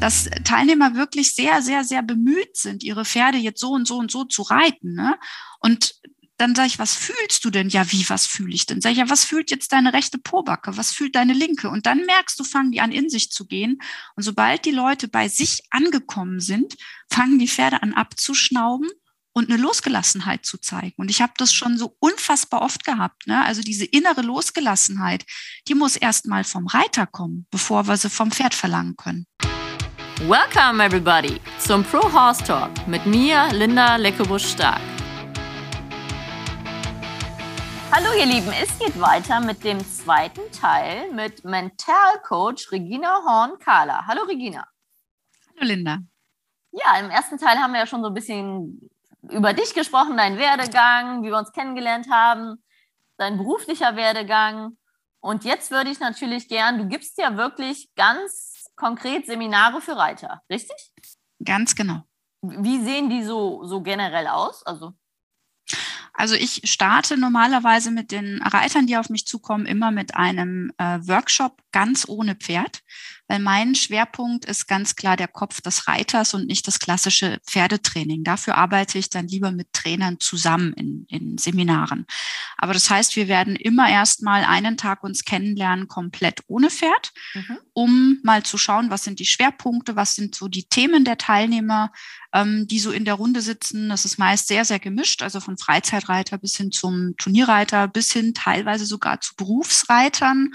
dass Teilnehmer wirklich sehr, sehr, sehr bemüht sind, ihre Pferde jetzt so und so und so zu reiten. Ne? Und dann sage ich, was fühlst du denn? Ja, wie, was fühle ich denn? Sag ich, ja, was fühlt jetzt deine rechte Pobacke? Was fühlt deine linke? Und dann merkst du, fangen die an, in sich zu gehen. Und sobald die Leute bei sich angekommen sind, fangen die Pferde an abzuschnauben und eine Losgelassenheit zu zeigen. Und ich habe das schon so unfassbar oft gehabt. Ne? Also diese innere Losgelassenheit, die muss erst mal vom Reiter kommen, bevor wir sie vom Pferd verlangen können. Welcome everybody zum Pro Horse Talk mit mir, Linda Leckebusch-Stark. Hallo ihr Lieben, es geht weiter mit dem zweiten Teil mit Mentalcoach Regina Horn-Kahler. Hallo Regina. Hallo Linda. Ja, im ersten Teil haben wir ja schon so ein bisschen über dich gesprochen, deinen Werdegang, wie wir uns kennengelernt haben, dein beruflicher Werdegang. Und jetzt würde ich natürlich gern, du gibst ja wirklich ganz konkret Seminare für Reiter, richtig? Ganz genau. Wie sehen die so, so generell aus? Also also ich starte normalerweise mit den Reitern, die auf mich zukommen, immer mit einem äh, Workshop ganz ohne Pferd, weil mein Schwerpunkt ist ganz klar der Kopf des Reiters und nicht das klassische Pferdetraining. Dafür arbeite ich dann lieber mit Trainern zusammen in, in Seminaren. Aber das heißt, wir werden immer erstmal einen Tag uns kennenlernen, komplett ohne Pferd, mhm. um mal zu schauen, was sind die Schwerpunkte, was sind so die Themen der Teilnehmer, ähm, die so in der Runde sitzen. Das ist meist sehr, sehr gemischt, also von Freizeitreiter bis hin zum Turnierreiter, bis hin teilweise sogar zu Berufsreitern.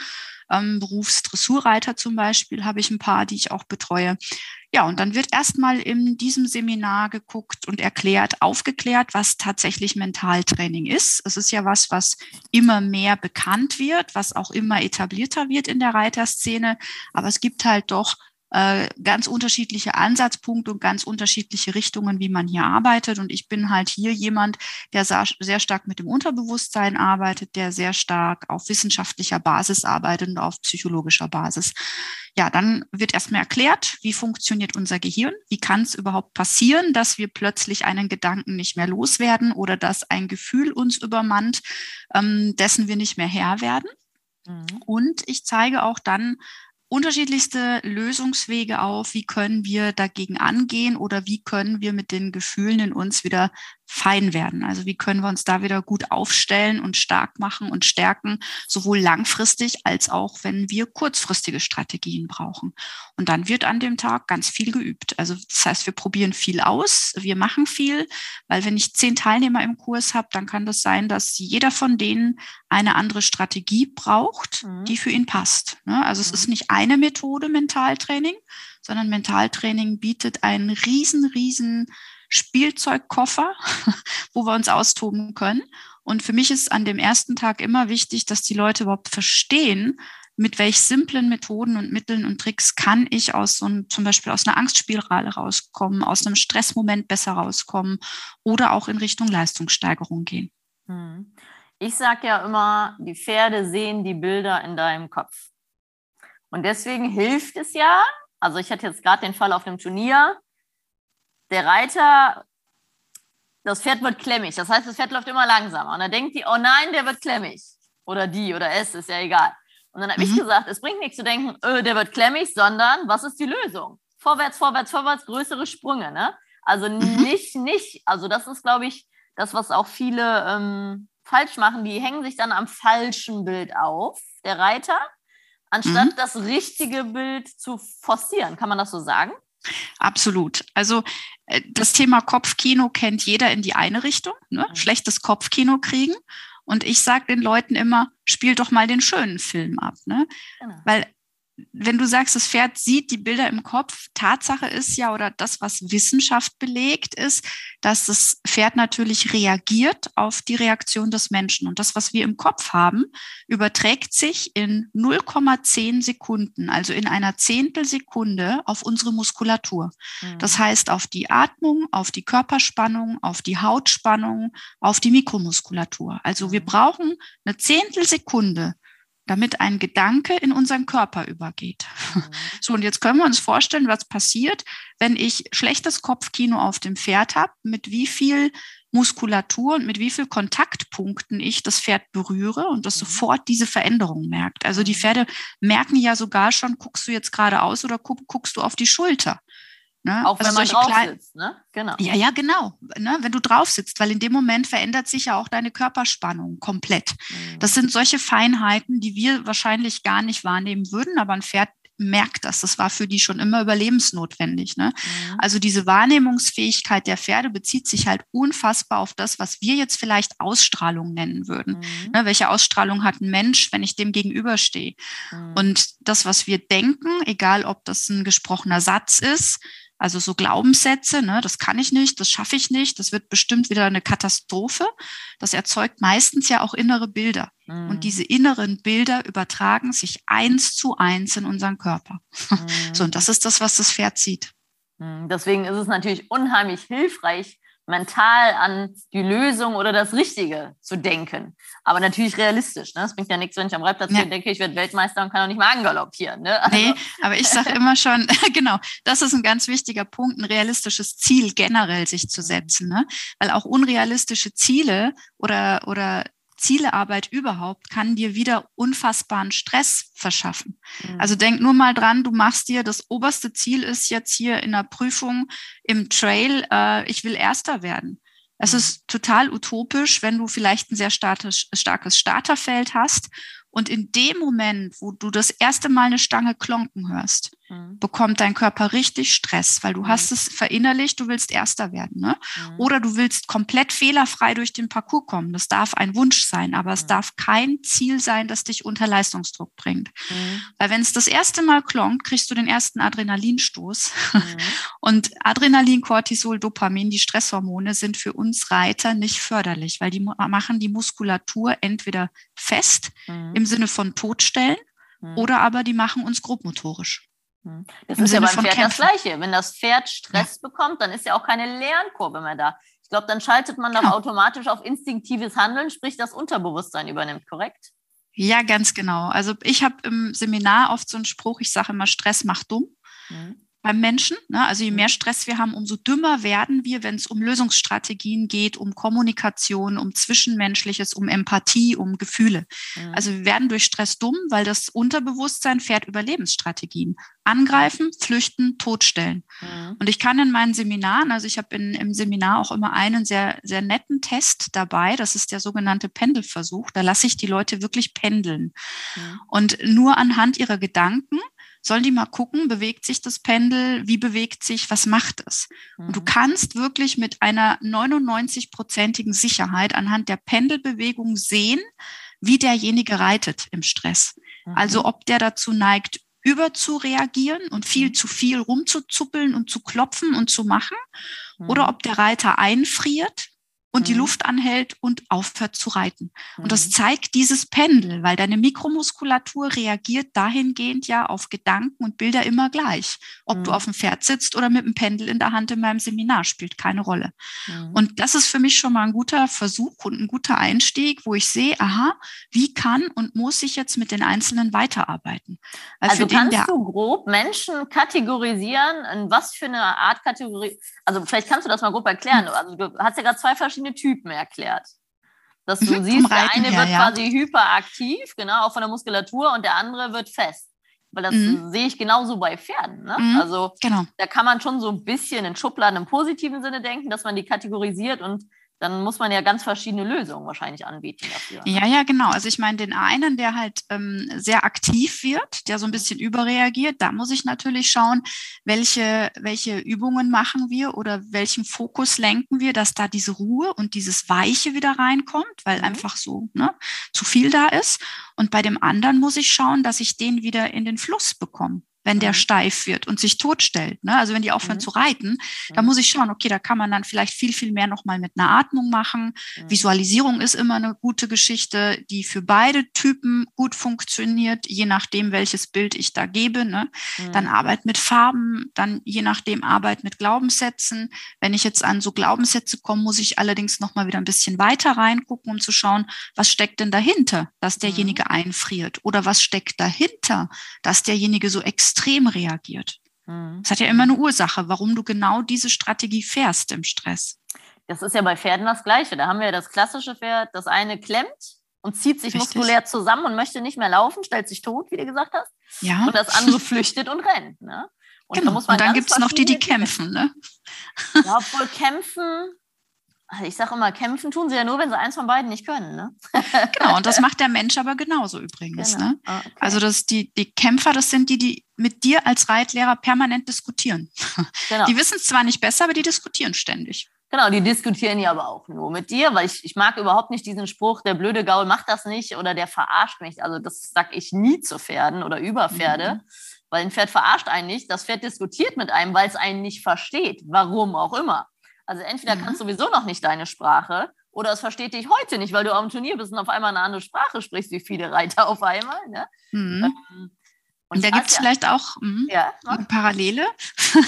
Ähm, Berufsdressurreiter zum Beispiel habe ich ein paar, die ich auch betreue. Ja, und dann wird erstmal in diesem Seminar geguckt und erklärt, aufgeklärt, was tatsächlich Mentaltraining ist. Es ist ja was, was immer mehr bekannt wird, was auch immer etablierter wird in der Reiterszene. Aber es gibt halt doch äh, ganz unterschiedliche Ansatzpunkte und ganz unterschiedliche Richtungen, wie man hier arbeitet. Und ich bin halt hier jemand, der sehr stark mit dem Unterbewusstsein arbeitet, der sehr stark auf wissenschaftlicher Basis arbeitet und auf psychologischer Basis. Ja, dann wird erstmal erklärt, wie funktioniert unser Gehirn, wie kann es überhaupt passieren, dass wir plötzlich einen Gedanken nicht mehr loswerden oder dass ein Gefühl uns übermannt, ähm, dessen wir nicht mehr Herr werden. Mhm. Und ich zeige auch dann, unterschiedlichste Lösungswege auf, wie können wir dagegen angehen oder wie können wir mit den Gefühlen in uns wieder fein werden. Also wie können wir uns da wieder gut aufstellen und stark machen und stärken, sowohl langfristig als auch, wenn wir kurzfristige Strategien brauchen. Und dann wird an dem Tag ganz viel geübt. Also das heißt, wir probieren viel aus, wir machen viel, weil wenn ich zehn Teilnehmer im Kurs habe, dann kann das sein, dass jeder von denen eine andere Strategie braucht, mhm. die für ihn passt. Ne? Also es ist mhm. nicht eine Methode Mentaltraining, sondern Mentaltraining bietet einen riesen, riesen Spielzeugkoffer, wo wir uns austoben können. Und für mich ist an dem ersten Tag immer wichtig, dass die Leute überhaupt verstehen, mit welch simplen Methoden und Mitteln und Tricks kann ich aus so einem, zum Beispiel aus einer Angstspirale rauskommen, aus einem Stressmoment besser rauskommen oder auch in Richtung Leistungssteigerung gehen. Hm. Ich sage ja immer, die Pferde sehen die Bilder in deinem Kopf. Und deswegen hilft es ja, also ich hatte jetzt gerade den Fall auf dem Turnier, der Reiter, das Pferd wird klemmig. Das heißt, das Pferd läuft immer langsamer. Und dann denkt die, oh nein, der wird klemmig. Oder die oder es, ist ja egal. Und dann habe mhm. ich gesagt, es bringt nichts zu denken, öh, der wird klemmig, sondern was ist die Lösung? Vorwärts, vorwärts, vorwärts, größere Sprünge. Ne? Also mhm. nicht, nicht, also das ist, glaube ich, das, was auch viele ähm, falsch machen. Die hängen sich dann am falschen Bild auf, der Reiter, anstatt mhm. das richtige Bild zu forcieren. Kann man das so sagen? Absolut. Also das Thema Kopfkino kennt jeder in die eine Richtung, ne? Schlechtes Kopfkino kriegen. Und ich sage den Leuten immer, spiel doch mal den schönen Film ab. Ne? Genau. Weil wenn du sagst, das Pferd sieht die Bilder im Kopf, Tatsache ist ja, oder das, was Wissenschaft belegt, ist, dass das Pferd natürlich reagiert auf die Reaktion des Menschen. Und das, was wir im Kopf haben, überträgt sich in 0,10 Sekunden, also in einer Zehntelsekunde auf unsere Muskulatur. Mhm. Das heißt, auf die Atmung, auf die Körperspannung, auf die Hautspannung, auf die Mikromuskulatur. Also wir mhm. brauchen eine Zehntelsekunde, damit ein Gedanke in unseren Körper übergeht. Mhm. So, und jetzt können wir uns vorstellen, was passiert, wenn ich schlechtes Kopfkino auf dem Pferd habe, mit wie viel Muskulatur und mit wie viel Kontaktpunkt Stichpunkten ich das Pferd berühre und das mhm. sofort diese Veränderung merkt. Also die mhm. Pferde merken ja sogar schon, guckst du jetzt geradeaus oder guck, guckst du auf die Schulter. Ne? Auch also wenn man drauf sitzt, ne? Genau. Ja, ja, genau. Ne? Wenn du drauf sitzt, weil in dem Moment verändert sich ja auch deine Körperspannung komplett. Mhm. Das sind solche Feinheiten, die wir wahrscheinlich gar nicht wahrnehmen würden, aber ein Pferd merkt das. Das war für die schon immer überlebensnotwendig. Ne? Mhm. Also diese Wahrnehmungsfähigkeit der Pferde bezieht sich halt unfassbar auf das, was wir jetzt vielleicht Ausstrahlung nennen würden. Mhm. Ne, welche Ausstrahlung hat ein Mensch, wenn ich dem gegenüberstehe? Mhm. Und das, was wir denken, egal ob das ein gesprochener Satz ist, also so Glaubenssätze, ne, das kann ich nicht, das schaffe ich nicht, das wird bestimmt wieder eine Katastrophe. Das erzeugt meistens ja auch innere Bilder. Mhm. Und diese inneren Bilder übertragen sich eins zu eins in unseren Körper. Mhm. So, und das ist das, was das Pferd sieht. Mhm. Deswegen ist es natürlich unheimlich hilfreich, mental an die Lösung oder das Richtige zu denken. Aber natürlich realistisch. Ne? Es bringt ja nichts, wenn ich am Reitplatz ja. denke, ich werde Weltmeister und kann auch nicht mal angaloppieren. Ne? Also. Nee, aber ich sage immer schon, genau, das ist ein ganz wichtiger Punkt, ein realistisches Ziel generell sich zu setzen. Ne? Weil auch unrealistische Ziele oder, oder Zielearbeit überhaupt kann dir wieder unfassbaren Stress verschaffen. Mhm. Also denk nur mal dran, du machst dir, das oberste Ziel ist jetzt hier in der Prüfung im Trail, äh, ich will Erster werden. Es mhm. ist total utopisch, wenn du vielleicht ein sehr starkes, starkes Starterfeld hast und in dem Moment, wo du das erste Mal eine Stange klonken hörst, mhm. bekommt dein Körper richtig Stress, weil du mhm. hast es verinnerlicht, du willst Erster werden. Ne? Mhm. Oder du willst komplett fehlerfrei durch den Parcours kommen. Das darf ein Wunsch sein, aber es mhm. darf kein Ziel sein, das dich unter Leistungsdruck bringt. Mhm. Weil wenn es das erste Mal klonkt, kriegst du den ersten Adrenalinstoß. Mhm. Und Adrenalin, Cortisol, Dopamin, die Stresshormone sind für uns Reiter nicht förderlich, weil die machen die Muskulatur entweder fest im Sinne von totstellen oder aber die machen uns grobmotorisch. Hm. Das Im ist Sinne ja beim Pferd Kämpfen. das Gleiche. Wenn das Pferd Stress ja. bekommt, dann ist ja auch keine Lernkurve mehr da. Ich glaube, dann schaltet man genau. doch automatisch auf instinktives Handeln, sprich das Unterbewusstsein übernimmt, korrekt? Ja, ganz genau. Also ich habe im Seminar oft so einen Spruch, ich sage immer, Stress macht dumm. Mhm beim Menschen. Ne? Also je mehr mhm. Stress wir haben, umso dümmer werden wir, wenn es um Lösungsstrategien geht, um Kommunikation, um Zwischenmenschliches, um Empathie, um Gefühle. Mhm. Also wir werden durch Stress dumm, weil das Unterbewusstsein fährt Überlebensstrategien. Angreifen, flüchten, totstellen. Mhm. Und ich kann in meinen Seminaren, also ich habe im Seminar auch immer einen sehr, sehr netten Test dabei, das ist der sogenannte Pendelversuch. Da lasse ich die Leute wirklich pendeln. Mhm. Und nur anhand ihrer Gedanken sollen die mal gucken, bewegt sich das Pendel, wie bewegt sich, was macht es? Mhm. Und du mhm. kannst wirklich mit einer 99-prozentigen Sicherheit anhand der Pendelbewegung sehen, wie derjenige reitet im Stress. Mhm. Also ob der dazu neigt, überzureagieren und viel mhm. zu viel rumzuzuppeln und zu klopfen und zu machen, oder mhm. ob der Reiter einfriert und die mhm. Luft anhält und aufhört zu reiten. Und das mhm. zeigt dieses Pendel, weil deine Mikromuskulatur reagiert dahingehend ja auf Gedanken und Bilder immer gleich. Ob du auf dem Pferd sitzt oder mit dem Pendel in der Hand in meinem Seminar, spielt keine Rolle. Und das ist für mich schon mal ein guter Versuch und ein guter Einstieg, wo ich sehe, aha, wie kann und muss ich jetzt mit den Einzelnen weiterarbeiten? Weil also kannst den, du grob Menschen kategorisieren, in was für eine Art Kategorie, also vielleicht kannst du das mal grob erklären. Hm. Also du hast ja gerade zwei verschiedene verschiedene Typen erklärt. Dass du mhm, siehst, der eine her, wird ja. quasi hyperaktiv, genau, auch von der Muskulatur, und der andere wird fest. Weil das mhm. sehe ich genauso bei Pferden. Ne? Mhm, also genau. da kann man schon so ein bisschen in Schubladen im positiven Sinne denken, dass man die kategorisiert und dann muss man ja ganz verschiedene Lösungen wahrscheinlich anbieten dafür. Ja, ja, genau. Also ich meine, den einen, der halt ähm, sehr aktiv wird, der so ein bisschen überreagiert, da muss ich natürlich schauen, welche, welche Übungen machen wir oder welchen Fokus lenken wir, dass da diese Ruhe und dieses Weiche wieder reinkommt, weil mhm. einfach so ne, zu viel da ist. Und bei dem anderen muss ich schauen, dass ich den wieder in den Fluss bekomme wenn der mhm. steif wird und sich totstellt. Ne? Also wenn die aufhören mhm. zu reiten, da mhm. muss ich schauen, okay, da kann man dann vielleicht viel, viel mehr nochmal mit einer Atmung machen. Mhm. Visualisierung ist immer eine gute Geschichte, die für beide Typen gut funktioniert, je nachdem, welches Bild ich da gebe. Ne? Dann mhm. Arbeit mit Farben, dann je nachdem Arbeit mit Glaubenssätzen. Wenn ich jetzt an so Glaubenssätze komme, muss ich allerdings nochmal wieder ein bisschen weiter reingucken, um zu schauen, was steckt denn dahinter, dass derjenige einfriert? Oder was steckt dahinter, dass derjenige so extrem extrem reagiert. Mhm. Es hat ja immer eine Ursache, warum du genau diese Strategie fährst im Stress. das ist ja bei Pferden das Gleiche. Da haben wir ja das klassische Pferd, das eine klemmt und zieht sich Richtig. muskulär zusammen und möchte nicht mehr laufen, stellt sich tot, wie du gesagt hast. Ja. Und das andere flüchtet und rennt. Ne? Und, genau. da und dann gibt es noch die, die kämpfen. Ne? Ja, obwohl kämpfen, ich sage immer, kämpfen tun sie ja nur, wenn sie eins von beiden nicht können. Ne? genau, und das macht der Mensch aber genauso übrigens. Genau. Ne? Ah, okay. Also das, die, die Kämpfer, das sind die, die mit dir als Reitlehrer permanent diskutieren. Genau. Die wissen es zwar nicht besser, aber die diskutieren ständig. Genau, die diskutieren ja aber auch nur mit dir, weil ich, ich mag überhaupt nicht diesen Spruch, der blöde Gaul macht das nicht oder der verarscht mich. Also das sage ich nie zu Pferden oder über Pferde, mhm. weil ein Pferd verarscht einen nicht. Das Pferd diskutiert mit einem, weil es einen nicht versteht, warum auch immer. Also entweder mhm. kannst du sowieso noch nicht deine Sprache oder es versteht dich heute nicht, weil du am Turnier bist und auf einmal eine andere Sprache sprichst, wie viele Reiter auf einmal. Ne? Mhm. Ähm, und, da gibt es vielleicht auch mh, ja, eine Parallele.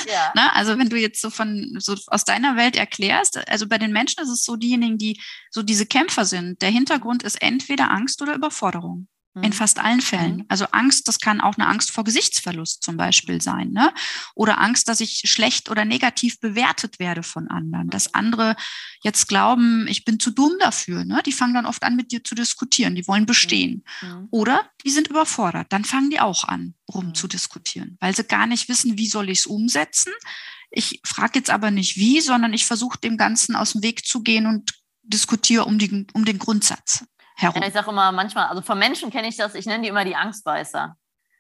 Ja. ne? Also wenn du jetzt so von so aus deiner Welt erklärst, also bei den Menschen ist es so, diejenigen, die so diese Kämpfer sind, der Hintergrund ist entweder Angst oder Überforderung. In mhm. fast allen Fällen. Mhm. Also Angst, das kann auch eine Angst vor Gesichtsverlust zum Beispiel sein. Ne? Oder Angst, dass ich schlecht oder negativ bewertet werde von anderen. Dass andere jetzt glauben, ich bin zu dumm dafür. Ne? Die fangen dann oft an, mit dir zu diskutieren. Die wollen bestehen. Mhm. Oder die sind überfordert. Dann fangen die auch an, rumzudiskutieren, weil sie gar nicht wissen, wie soll ich es umsetzen. Ich frage jetzt aber nicht wie, sondern ich versuche dem Ganzen aus dem Weg zu gehen und diskutiere um, um den Grundsatz herum. Ja, ich sage immer manchmal, also von Menschen kenne ich das, ich nenne die immer die Angstbeißer.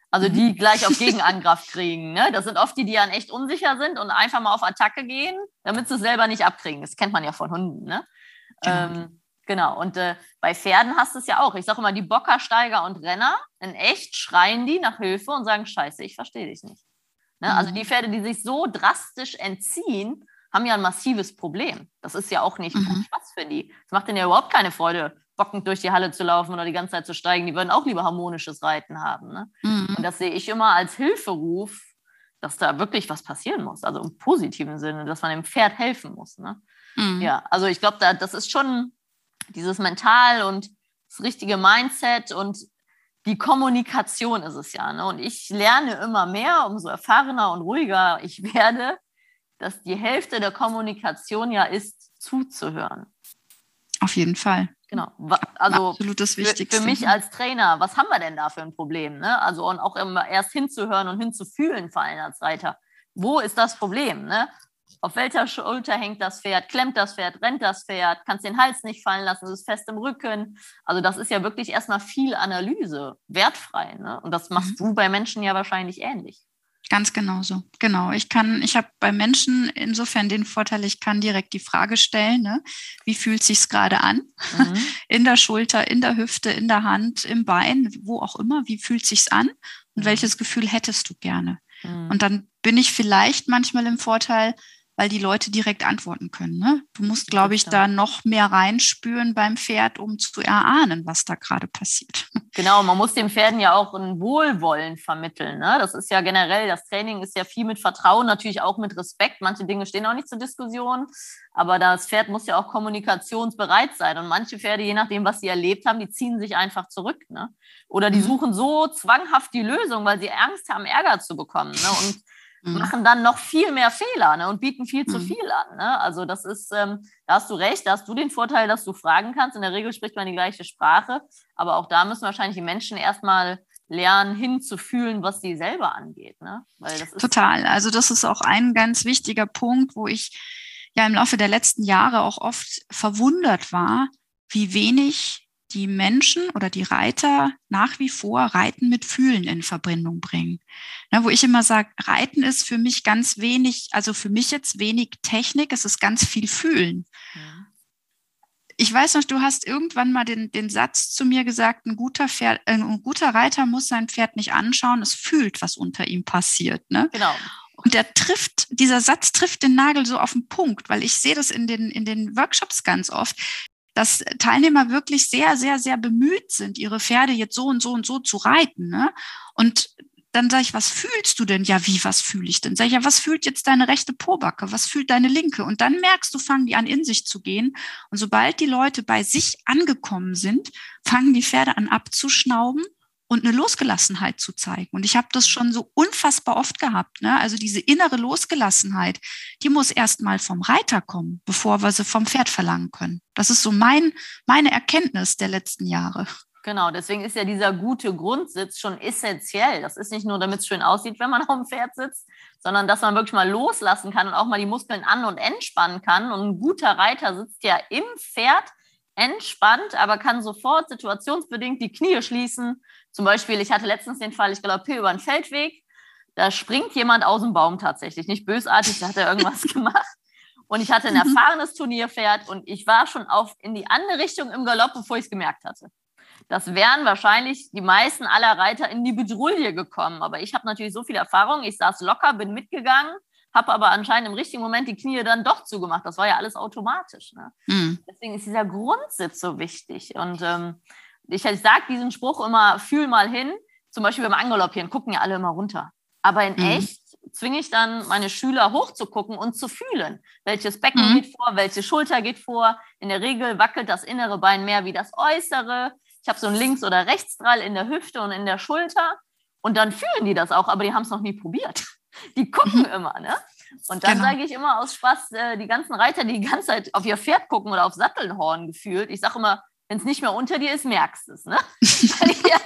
Also die mhm. gleich auf Gegenangriff kriegen. Ne? Das sind oft die, die dann echt unsicher sind und einfach mal auf Attacke gehen, damit sie es selber nicht abkriegen. Das kennt man ja von Hunden. Ne? Genau. Ähm, genau. Und äh, bei Pferden hast du es ja auch. Ich sage immer, die Bockersteiger und Renner, in echt schreien die nach Hilfe und sagen, scheiße, ich verstehe dich nicht. Ne? Also mhm. Also die Pferde, die sich so drastisch entziehen, haben ja ein massives Problem. Das ist ja auch nicht mhm. Spaß für die. Das macht denen ja überhaupt keine Freude, bockend durch die Halle zu laufen oder die ganze Zeit zu steigen. Die würden auch lieber harmonisches Reiten haben. Ne? Mhm. Und das sehe ich immer als Hilferuf, dass da wirklich was passieren muss. Also im positiven Sinne, dass man dem Pferd helfen muss. Ne? Mhm. Ja, also ich glaube, da, das ist schon dieses Mental und das richtige Mindset und die Kommunikation ist es ja. Ne? Und ich lerne immer mehr, umso erfahrener und ruhiger ich werde, dass die Hälfte der Kommunikation ja ist, zuzuhören. Auf jeden Fall. Genau. Also Absolut das Wichtigste. Für, für, mich als Trainer, was haben wir denn da für ein Problem? Ne? Also und auch immer erst hinzuhören und hinzufühlen vor allem als Reiter. Wo ist das Problem? Ne? Auf welcher Schulter hängt das Pferd? Klemmt das Pferd? Rennt das Pferd? Kannst den Hals nicht fallen lassen? Es ist fest im Rücken. Also das ist ja wirklich erstmal viel Analyse, wertfrei. Ne? Und das machst mhm. du bei Menschen ja wahrscheinlich ähnlich. Ganz genauso. Genau. Ich kann, ich habe bei Menschen insofern den Vorteil, ich kann direkt die Frage stellen, ne? wie fühlt sich's gerade an? Mhm. In der Schulter, in der Hüfte, in der Hand, im Bein, wo auch immer, wie fühlt sich's an? Und mhm. welches Gefühl hättest du gerne? Mhm. Und dann bin ich vielleicht manchmal im Vorteil, weil die Leute direkt antworten können. Ne? Du musst, glaube ich, da noch mehr reinspüren beim Pferd, um zu erahnen, was da gerade passiert. Genau, man muss den Pferden ja auch ein Wohlwollen vermitteln. Ne? Das ist ja generell, das Training ist ja viel mit Vertrauen, natürlich auch mit Respekt. Manche Dinge stehen auch nicht zur Diskussion, aber das Pferd muss ja auch kommunikationsbereit sein. Und manche Pferde, je nachdem, was sie erlebt haben, die ziehen sich einfach zurück. Ne? Oder die mhm. suchen so zwanghaft die Lösung, weil sie Angst haben, Ärger zu bekommen. Ne? Und. Machen dann noch viel mehr Fehler ne, und bieten viel mhm. zu viel an. Ne? Also das ist, ähm, da hast du recht, da hast du den Vorteil, dass du fragen kannst. In der Regel spricht man die gleiche Sprache, aber auch da müssen wahrscheinlich die Menschen erstmal lernen, hinzufühlen, was sie selber angeht. Ne? Total. Also das ist auch ein ganz wichtiger Punkt, wo ich ja im Laufe der letzten Jahre auch oft verwundert war, wie wenig die Menschen oder die Reiter nach wie vor Reiten mit Fühlen in Verbindung bringen. Na, wo ich immer sage, Reiten ist für mich ganz wenig, also für mich jetzt wenig Technik, es ist ganz viel Fühlen. Ja. Ich weiß noch, du hast irgendwann mal den, den Satz zu mir gesagt, ein guter, Pferd, äh, ein guter Reiter muss sein Pferd nicht anschauen, es fühlt, was unter ihm passiert. Ne? Genau. Und der trifft, dieser Satz trifft den Nagel so auf den Punkt, weil ich sehe das in den, in den Workshops ganz oft dass Teilnehmer wirklich sehr, sehr, sehr bemüht sind, ihre Pferde jetzt so und so und so zu reiten. Ne? Und dann sage ich, was fühlst du denn? Ja, wie, was fühle ich denn? Sag ich, ja, was fühlt jetzt deine rechte Pobacke? Was fühlt deine linke? Und dann merkst du, fangen die an, in sich zu gehen. Und sobald die Leute bei sich angekommen sind, fangen die Pferde an abzuschnauben und eine Losgelassenheit zu zeigen. Und ich habe das schon so unfassbar oft gehabt. Ne? Also diese innere Losgelassenheit, die muss erst mal vom Reiter kommen, bevor wir sie vom Pferd verlangen können. Das ist so mein, meine Erkenntnis der letzten Jahre. Genau, deswegen ist ja dieser gute Grundsitz schon essentiell. Das ist nicht nur, damit es schön aussieht, wenn man auf dem Pferd sitzt, sondern dass man wirklich mal loslassen kann und auch mal die Muskeln an- und entspannen kann. Und ein guter Reiter sitzt ja im Pferd entspannt, aber kann sofort situationsbedingt die Knie schließen. Zum Beispiel, ich hatte letztens den Fall, ich galoppiere über einen Feldweg, da springt jemand aus dem Baum tatsächlich, nicht bösartig, da hat er irgendwas gemacht. Und ich hatte ein mhm. erfahrenes Turnierpferd und ich war schon auf in die andere Richtung im Galopp, bevor ich es gemerkt hatte. Das wären wahrscheinlich die meisten aller Reiter in die Bedrulle gekommen. Aber ich habe natürlich so viel Erfahrung. Ich saß locker, bin mitgegangen, habe aber anscheinend im richtigen Moment die Knie dann doch zugemacht. Das war ja alles automatisch. Ne? Mhm. Deswegen ist dieser Grundsitz so wichtig. Und ähm, ich, sage diesen Spruch immer, fühl mal hin. Zum Beispiel beim Angaloppieren gucken ja alle immer runter. Aber in mhm. echt zwinge ich dann meine Schüler hochzugucken und zu fühlen. Welches Becken mhm. geht vor, welche Schulter geht vor. In der Regel wackelt das innere Bein mehr wie das äußere. Ich habe so einen Links- oder Rechtsdrall in der Hüfte und in der Schulter. Und dann fühlen die das auch, aber die haben es noch nie probiert. Die gucken mhm. immer, ne? Und dann genau. sage ich immer aus Spaß, äh, die ganzen Reiter, die die ganze Zeit auf ihr Pferd gucken oder auf Sattelhorn gefühlt. Ich sage immer, wenn es nicht mehr unter dir ist, merkst du es. Ne? ja,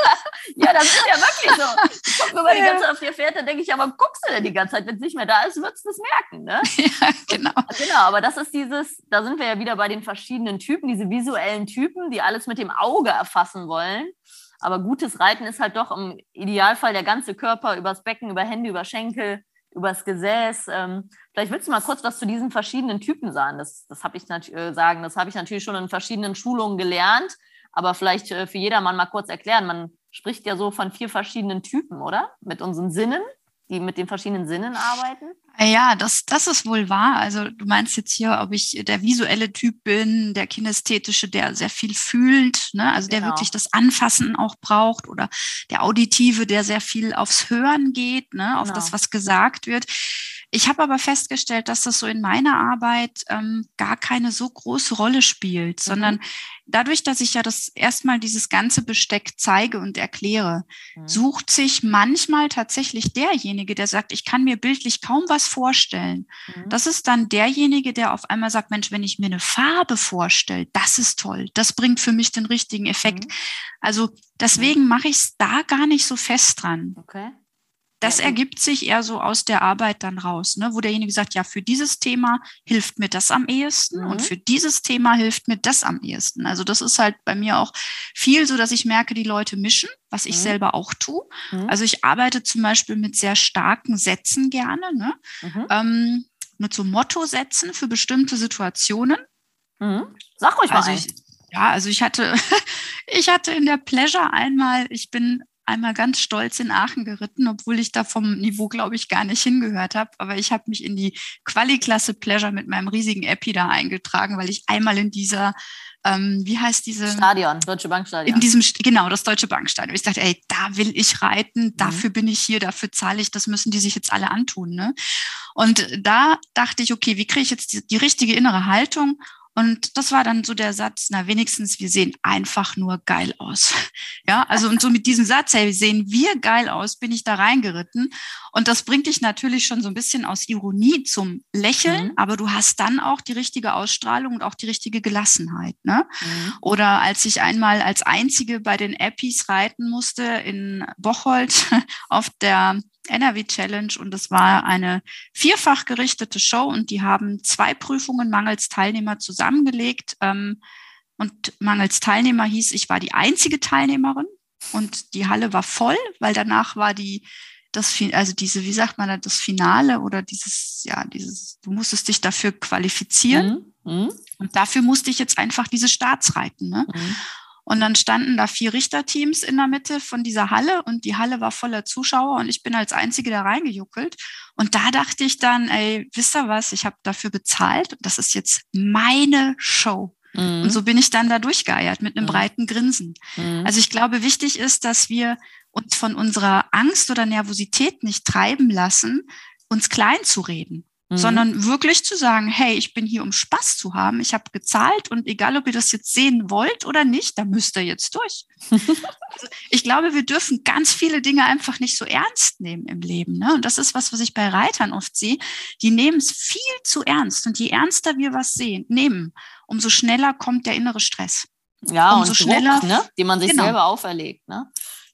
ja, das ist ja wirklich so. Ich gucke immer die ganze Zeit auf dir Pferd, dann denke ich, aber guckst du denn die ganze Zeit? Wenn es nicht mehr da ist, würdest du es merken. Ne? Ja, genau. Genau, aber das ist dieses, da sind wir ja wieder bei den verschiedenen Typen, diese visuellen Typen, die alles mit dem Auge erfassen wollen. Aber gutes Reiten ist halt doch im Idealfall der ganze Körper, übers Becken, über Hände, über Schenkel, übers Gesäß. Ähm, vielleicht willst du mal kurz was zu diesen verschiedenen Typen sagen. Das, das habe ich äh, sagen. Das habe ich natürlich schon in verschiedenen Schulungen gelernt, aber vielleicht äh, für jedermann mal kurz erklären. Man spricht ja so von vier verschiedenen Typen, oder? Mit unseren Sinnen, die mit den verschiedenen Sinnen arbeiten. Ja, das, das ist wohl wahr. Also du meinst jetzt hier, ob ich der visuelle Typ bin, der kinästhetische, der sehr viel fühlt, ne? also genau. der wirklich das Anfassen auch braucht oder der auditive, der sehr viel aufs Hören geht, ne? auf genau. das, was gesagt wird. Ich habe aber festgestellt, dass das so in meiner Arbeit ähm, gar keine so große Rolle spielt, mhm. sondern dadurch, dass ich ja das erstmal dieses ganze Besteck zeige und erkläre, mhm. sucht sich manchmal tatsächlich derjenige, der sagt, ich kann mir bildlich kaum was vorstellen. Mhm. Das ist dann derjenige, der auf einmal sagt, Mensch, wenn ich mir eine Farbe vorstelle, das ist toll, das bringt für mich den richtigen Effekt. Mhm. Also deswegen mache ich es da gar nicht so fest dran. Okay. Das ja. ergibt sich eher so aus der Arbeit dann raus, ne? wo derjenige sagt, ja, für dieses Thema hilft mir das am ehesten mhm. und für dieses Thema hilft mir das am ehesten. Also das ist halt bei mir auch viel so, dass ich merke, die Leute mischen, was ich mhm. selber auch tue. Mhm. Also ich arbeite zum Beispiel mit sehr starken Sätzen gerne, ne? Mhm. ähm, mit so Motto-Sätzen für bestimmte Situationen. Mhm. Sag ruhig mal also ich, ja, also ich hatte, ich hatte in der Pleasure einmal, ich bin einmal ganz stolz in Aachen geritten, obwohl ich da vom Niveau, glaube ich, gar nicht hingehört habe. Aber ich habe mich in die Quali-Klasse Pleasure mit meinem riesigen Epi da eingetragen, weil ich einmal in dieser ähm, wie heißt diese? Stadion, Deutsche Bankstadion. In diesem, genau, das Deutsche Bankstadion. Ich dachte, ey, da will ich reiten, mhm. dafür bin ich hier, dafür zahle ich, das müssen die sich jetzt alle antun. Ne? Und da dachte ich, okay, wie kriege ich jetzt die, die richtige innere Haltung? Und das war dann so der Satz, na wenigstens, wir sehen einfach nur geil aus. Ja, also und so mit diesem Satz, hey, sehen wir geil aus, bin ich da reingeritten. Und das bringt dich natürlich schon so ein bisschen aus Ironie zum Lächeln, mhm. aber du hast dann auch die richtige Ausstrahlung und auch die richtige Gelassenheit. Ne? Mhm. Oder als ich einmal als Einzige bei den Appis reiten musste in Bocholt auf der NRW Challenge und es war eine vierfach gerichtete Show und die haben zwei Prüfungen mangels Teilnehmer zusammengelegt. Ähm, und mangels Teilnehmer hieß, ich war die einzige Teilnehmerin und die Halle war voll, weil danach war die, das, also diese, wie sagt man das Finale oder dieses, ja, dieses, du musstest dich dafür qualifizieren. Mhm. Mhm. Und dafür musste ich jetzt einfach diese Starts reiten. Ne? Mhm. Und dann standen da vier Richterteams in der Mitte von dieser Halle und die Halle war voller Zuschauer und ich bin als Einzige da reingejuckelt. Und da dachte ich dann, ey, wisst ihr was, ich habe dafür bezahlt. Das ist jetzt meine Show. Mhm. Und so bin ich dann da durchgeeiert mit einem mhm. breiten Grinsen. Mhm. Also ich glaube, wichtig ist, dass wir uns von unserer Angst oder Nervosität nicht treiben lassen, uns klein zu reden. Mhm. sondern wirklich zu sagen, hey, ich bin hier, um Spaß zu haben. Ich habe gezahlt und egal, ob ihr das jetzt sehen wollt oder nicht, da müsst ihr jetzt durch. also ich glaube, wir dürfen ganz viele Dinge einfach nicht so ernst nehmen im Leben. Ne? Und das ist was, was ich bei Reitern oft sehe. Die nehmen es viel zu ernst. Und je ernster wir was sehen, nehmen, umso schneller kommt der innere Stress. Ja, umso und schneller, Druck, ne? den man sich genau. selber auferlegt. Ne?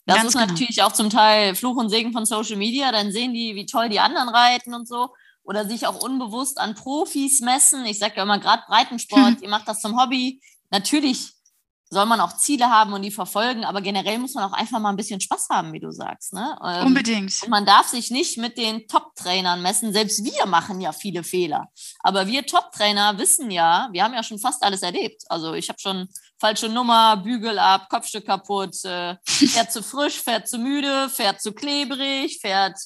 Das Ganz ist genau. natürlich auch zum Teil Fluch und Segen von Social Media. Dann sehen die, wie toll die anderen reiten und so oder sich auch unbewusst an Profis messen. Ich sage ja immer, gerade Breitensport, hm. ihr macht das zum Hobby. Natürlich soll man auch Ziele haben und die verfolgen, aber generell muss man auch einfach mal ein bisschen Spaß haben, wie du sagst. Ne? Ähm, Unbedingt. Und man darf sich nicht mit den Top-Trainern messen. Selbst wir machen ja viele Fehler. Aber wir Top-Trainer wissen ja, wir haben ja schon fast alles erlebt. Also ich habe schon falsche Nummer, Bügel ab, Kopfstück kaputt, äh, fährt zu frisch, fährt zu müde, fährt zu klebrig, fährt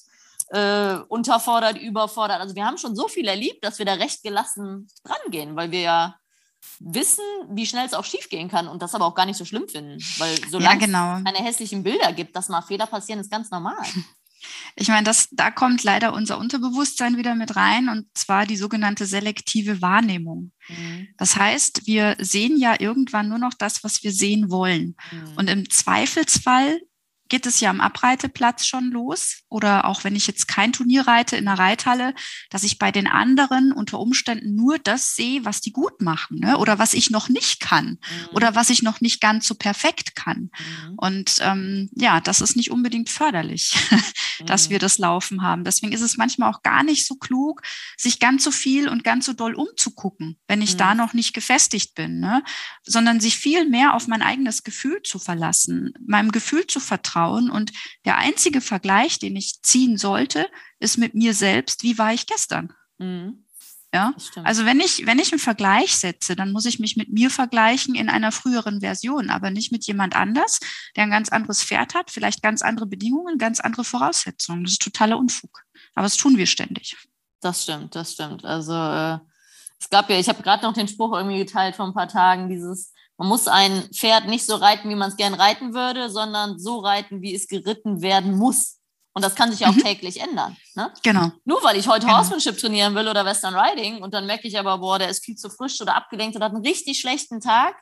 äh, unterfordert, überfordert. Also wir haben schon so viel erlebt, dass wir da recht gelassen rangehen, weil wir ja wissen, wie schnell es auch schiefgehen kann und das aber auch gar nicht so schlimm finden. Weil solange ja, genau. es keine hässlichen Bilder gibt, dass mal Fehler passieren, ist ganz normal. Ich meine, das, da kommt leider unser Unterbewusstsein wieder mit rein und zwar die sogenannte selektive Wahrnehmung. Mhm. Das heißt, wir sehen ja irgendwann nur noch das, was wir sehen wollen. Mhm. Und im Zweifelsfall geht es ja am Abreiteplatz schon los oder auch wenn ich jetzt kein Turnier reite in der Reithalle, dass ich bei den anderen unter Umständen nur das sehe, was die gut machen ne? oder was ich noch nicht kann mhm. oder was ich noch nicht ganz so perfekt kann. Mhm. Und ähm, ja, das ist nicht unbedingt förderlich, dass mhm. wir das laufen haben. Deswegen ist es manchmal auch gar nicht so klug, sich ganz so viel und ganz so doll umzugucken, wenn ich da mhm. noch nicht gefestigt bin, ne? sondern sich viel mehr auf mein eigenes Gefühl zu verlassen, meinem Gefühl zu vertrauen vertrauen. Und der einzige Vergleich, den ich ziehen sollte, ist mit mir selbst, wie war ich gestern? Mhm. Ja, also wenn ich, wenn ich einen Vergleich setze, dann muss ich mich mit mir vergleichen in einer früheren Version, aber nicht mit jemand anders, der ein ganz anderes Pferd hat, vielleicht ganz andere Bedingungen, ganz andere Voraussetzungen. Das ist totaler Unfug. Aber das tun wir ständig. Das stimmt, das stimmt. Also äh, es gab ja, ich habe gerade noch den Spruch irgendwie geteilt vor ein paar Tagen, dieses man muss ein Pferd nicht so reiten, wie man es gern reiten würde, sondern so reiten, wie es geritten werden muss. Und das kann sich auch mhm. täglich ändern. Ne? Genau. Nur weil ich heute genau. Horsemanship trainieren will oder Western Riding und dann merke ich aber, boah, der ist viel zu frisch oder abgelenkt oder hat einen richtig schlechten Tag,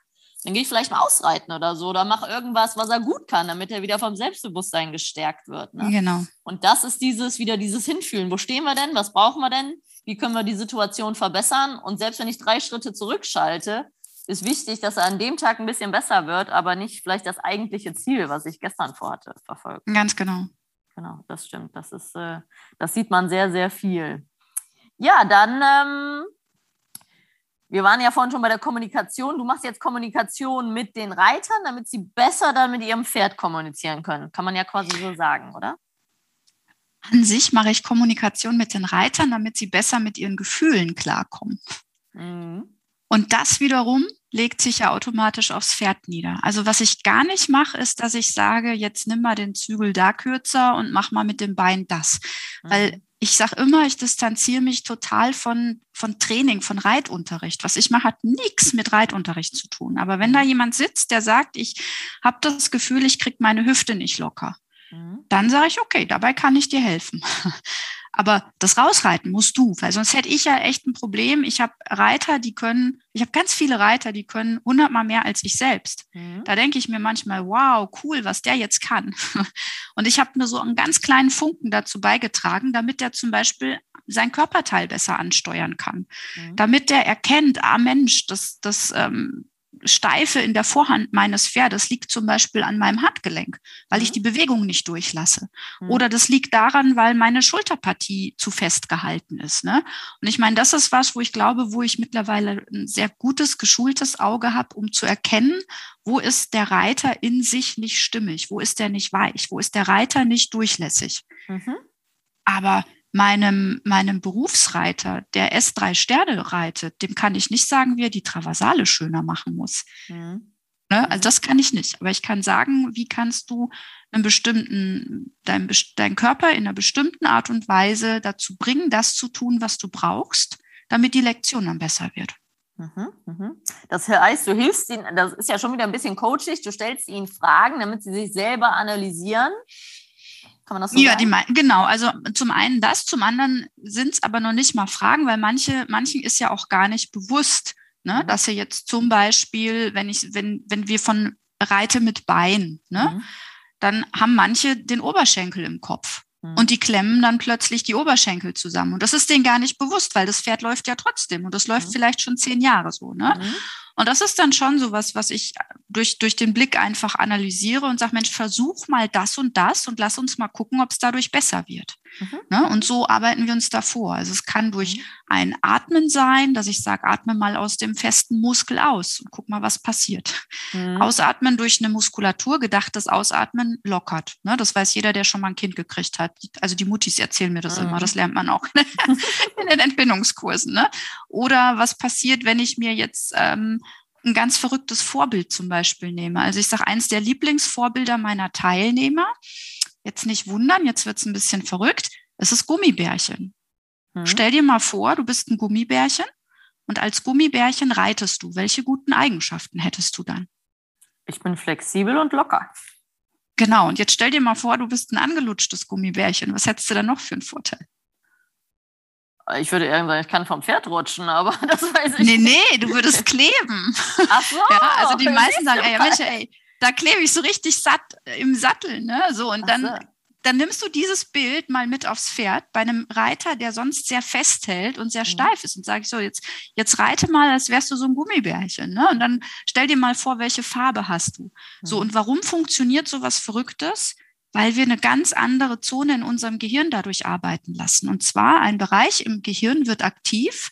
dann gehe ich vielleicht mal ausreiten oder so oder mache irgendwas, was er gut kann, damit er wieder vom Selbstbewusstsein gestärkt wird. Ne? Genau. Und das ist dieses wieder dieses Hinfühlen. Wo stehen wir denn? Was brauchen wir denn? Wie können wir die Situation verbessern? Und selbst wenn ich drei Schritte zurückschalte, ist wichtig, dass er an dem Tag ein bisschen besser wird, aber nicht vielleicht das eigentliche Ziel, was ich gestern vorhatte, verfolgt. Ganz genau. Genau, das stimmt. Das ist, äh, das sieht man sehr, sehr viel. Ja, dann, ähm, wir waren ja vorhin schon bei der Kommunikation. Du machst jetzt Kommunikation mit den Reitern, damit sie besser dann mit ihrem Pferd kommunizieren können. Kann man ja quasi so sagen, oder? An sich mache ich Kommunikation mit den Reitern, damit sie besser mit ihren Gefühlen klarkommen. Mhm. Und das wiederum legt sich ja automatisch aufs Pferd nieder. Also was ich gar nicht mache, ist, dass ich sage, jetzt nimm mal den Zügel da kürzer und mach mal mit dem Bein das. Mhm. Weil ich sage immer, ich distanziere mich total von, von Training, von Reitunterricht. Was ich mache, hat nichts mit Reitunterricht zu tun. Aber wenn da mhm. jemand sitzt, der sagt, ich habe das Gefühl, ich krieg meine Hüfte nicht locker, mhm. dann sage ich, okay, dabei kann ich dir helfen. Aber das Rausreiten musst du, weil sonst hätte ich ja echt ein Problem. Ich habe Reiter, die können, ich habe ganz viele Reiter, die können hundertmal mehr als ich selbst. Mhm. Da denke ich mir manchmal, wow, cool, was der jetzt kann. Und ich habe nur so einen ganz kleinen Funken dazu beigetragen, damit der zum Beispiel sein Körperteil besser ansteuern kann. Mhm. Damit der erkennt, ah Mensch, das, das ähm, Steife in der Vorhand meines Pferdes liegt zum Beispiel an meinem Handgelenk, weil ich mhm. die Bewegung nicht durchlasse. Mhm. Oder das liegt daran, weil meine Schulterpartie zu fest gehalten ist. Ne? Und ich meine, das ist was, wo ich glaube, wo ich mittlerweile ein sehr gutes, geschultes Auge habe, um zu erkennen, wo ist der Reiter in sich nicht stimmig, wo ist der nicht weich, wo ist der Reiter nicht durchlässig. Mhm. Aber meinem, meinem Berufsreiter, der S3 Sterne reitet, dem kann ich nicht sagen, wie er die Traversale schöner machen muss. Mhm. Ne? Also das kann ich nicht. Aber ich kann sagen, wie kannst du einen bestimmten, dein, dein Körper in einer bestimmten Art und Weise dazu bringen, das zu tun, was du brauchst, damit die Lektion dann besser wird. Mhm, mhm. Das heißt, du hilfst ihnen, das ist ja schon wieder ein bisschen coachig, du stellst ihnen Fragen, damit sie sich selber analysieren Kann man das so Ja, sagen? die, genau. Also zum einen das, zum anderen sind es aber noch nicht mal Fragen, weil manche, manchen ist ja auch gar nicht bewusst, ne, mhm. dass sie jetzt zum Beispiel, wenn ich, wenn, wenn wir von Reite mit Bein, ne, mhm. dann haben manche den Oberschenkel im Kopf. Und die klemmen dann plötzlich die Oberschenkel zusammen. Und das ist denen gar nicht bewusst, weil das Pferd läuft ja trotzdem. Und das läuft mhm. vielleicht schon zehn Jahre so. Ne? Mhm. Und das ist dann schon so was, was ich durch, durch den Blick einfach analysiere und sage, Mensch, versuch mal das und das und lass uns mal gucken, ob es dadurch besser wird. Mhm. Ne? Und so arbeiten wir uns davor. Also es kann durch mhm. ein Atmen sein, dass ich sage, atme mal aus dem festen Muskel aus und guck mal, was passiert. Mhm. Ausatmen durch eine Muskulatur, gedachtes Ausatmen lockert. Ne? Das weiß jeder, der schon mal ein Kind gekriegt hat. Also die Muttis erzählen mir das immer, mhm. das lernt man auch in den Entbindungskursen. Ne? Oder was passiert, wenn ich mir jetzt ähm, ein ganz verrücktes Vorbild zum Beispiel nehme. Also ich sage, eins der Lieblingsvorbilder meiner Teilnehmer Jetzt nicht wundern, jetzt wird es ein bisschen verrückt. Es ist Gummibärchen. Mhm. Stell dir mal vor, du bist ein Gummibärchen und als Gummibärchen reitest du. Welche guten Eigenschaften hättest du dann? Ich bin flexibel und locker. Genau, und jetzt stell dir mal vor, du bist ein angelutschtes Gummibärchen. Was hättest du dann noch für einen Vorteil? Ich würde irgendwann, ich kann vom Pferd rutschen, aber das weiß ich nee, nicht. Nee, nee, du würdest kleben. Ach so. Ja, also die meisten sagen, ey, Mensch, ey, da klebe ich so richtig satt im Sattel, ne? So, und dann, so. dann nimmst du dieses Bild mal mit aufs Pferd bei einem Reiter, der sonst sehr festhält und sehr mhm. steif ist. Und sage ich so, jetzt, jetzt reite mal, als wärst du so ein Gummibärchen, ne? Und dann stell dir mal vor, welche Farbe hast du. Mhm. So, und warum funktioniert so was Verrücktes? Weil wir eine ganz andere Zone in unserem Gehirn dadurch arbeiten lassen. Und zwar ein Bereich im Gehirn wird aktiv,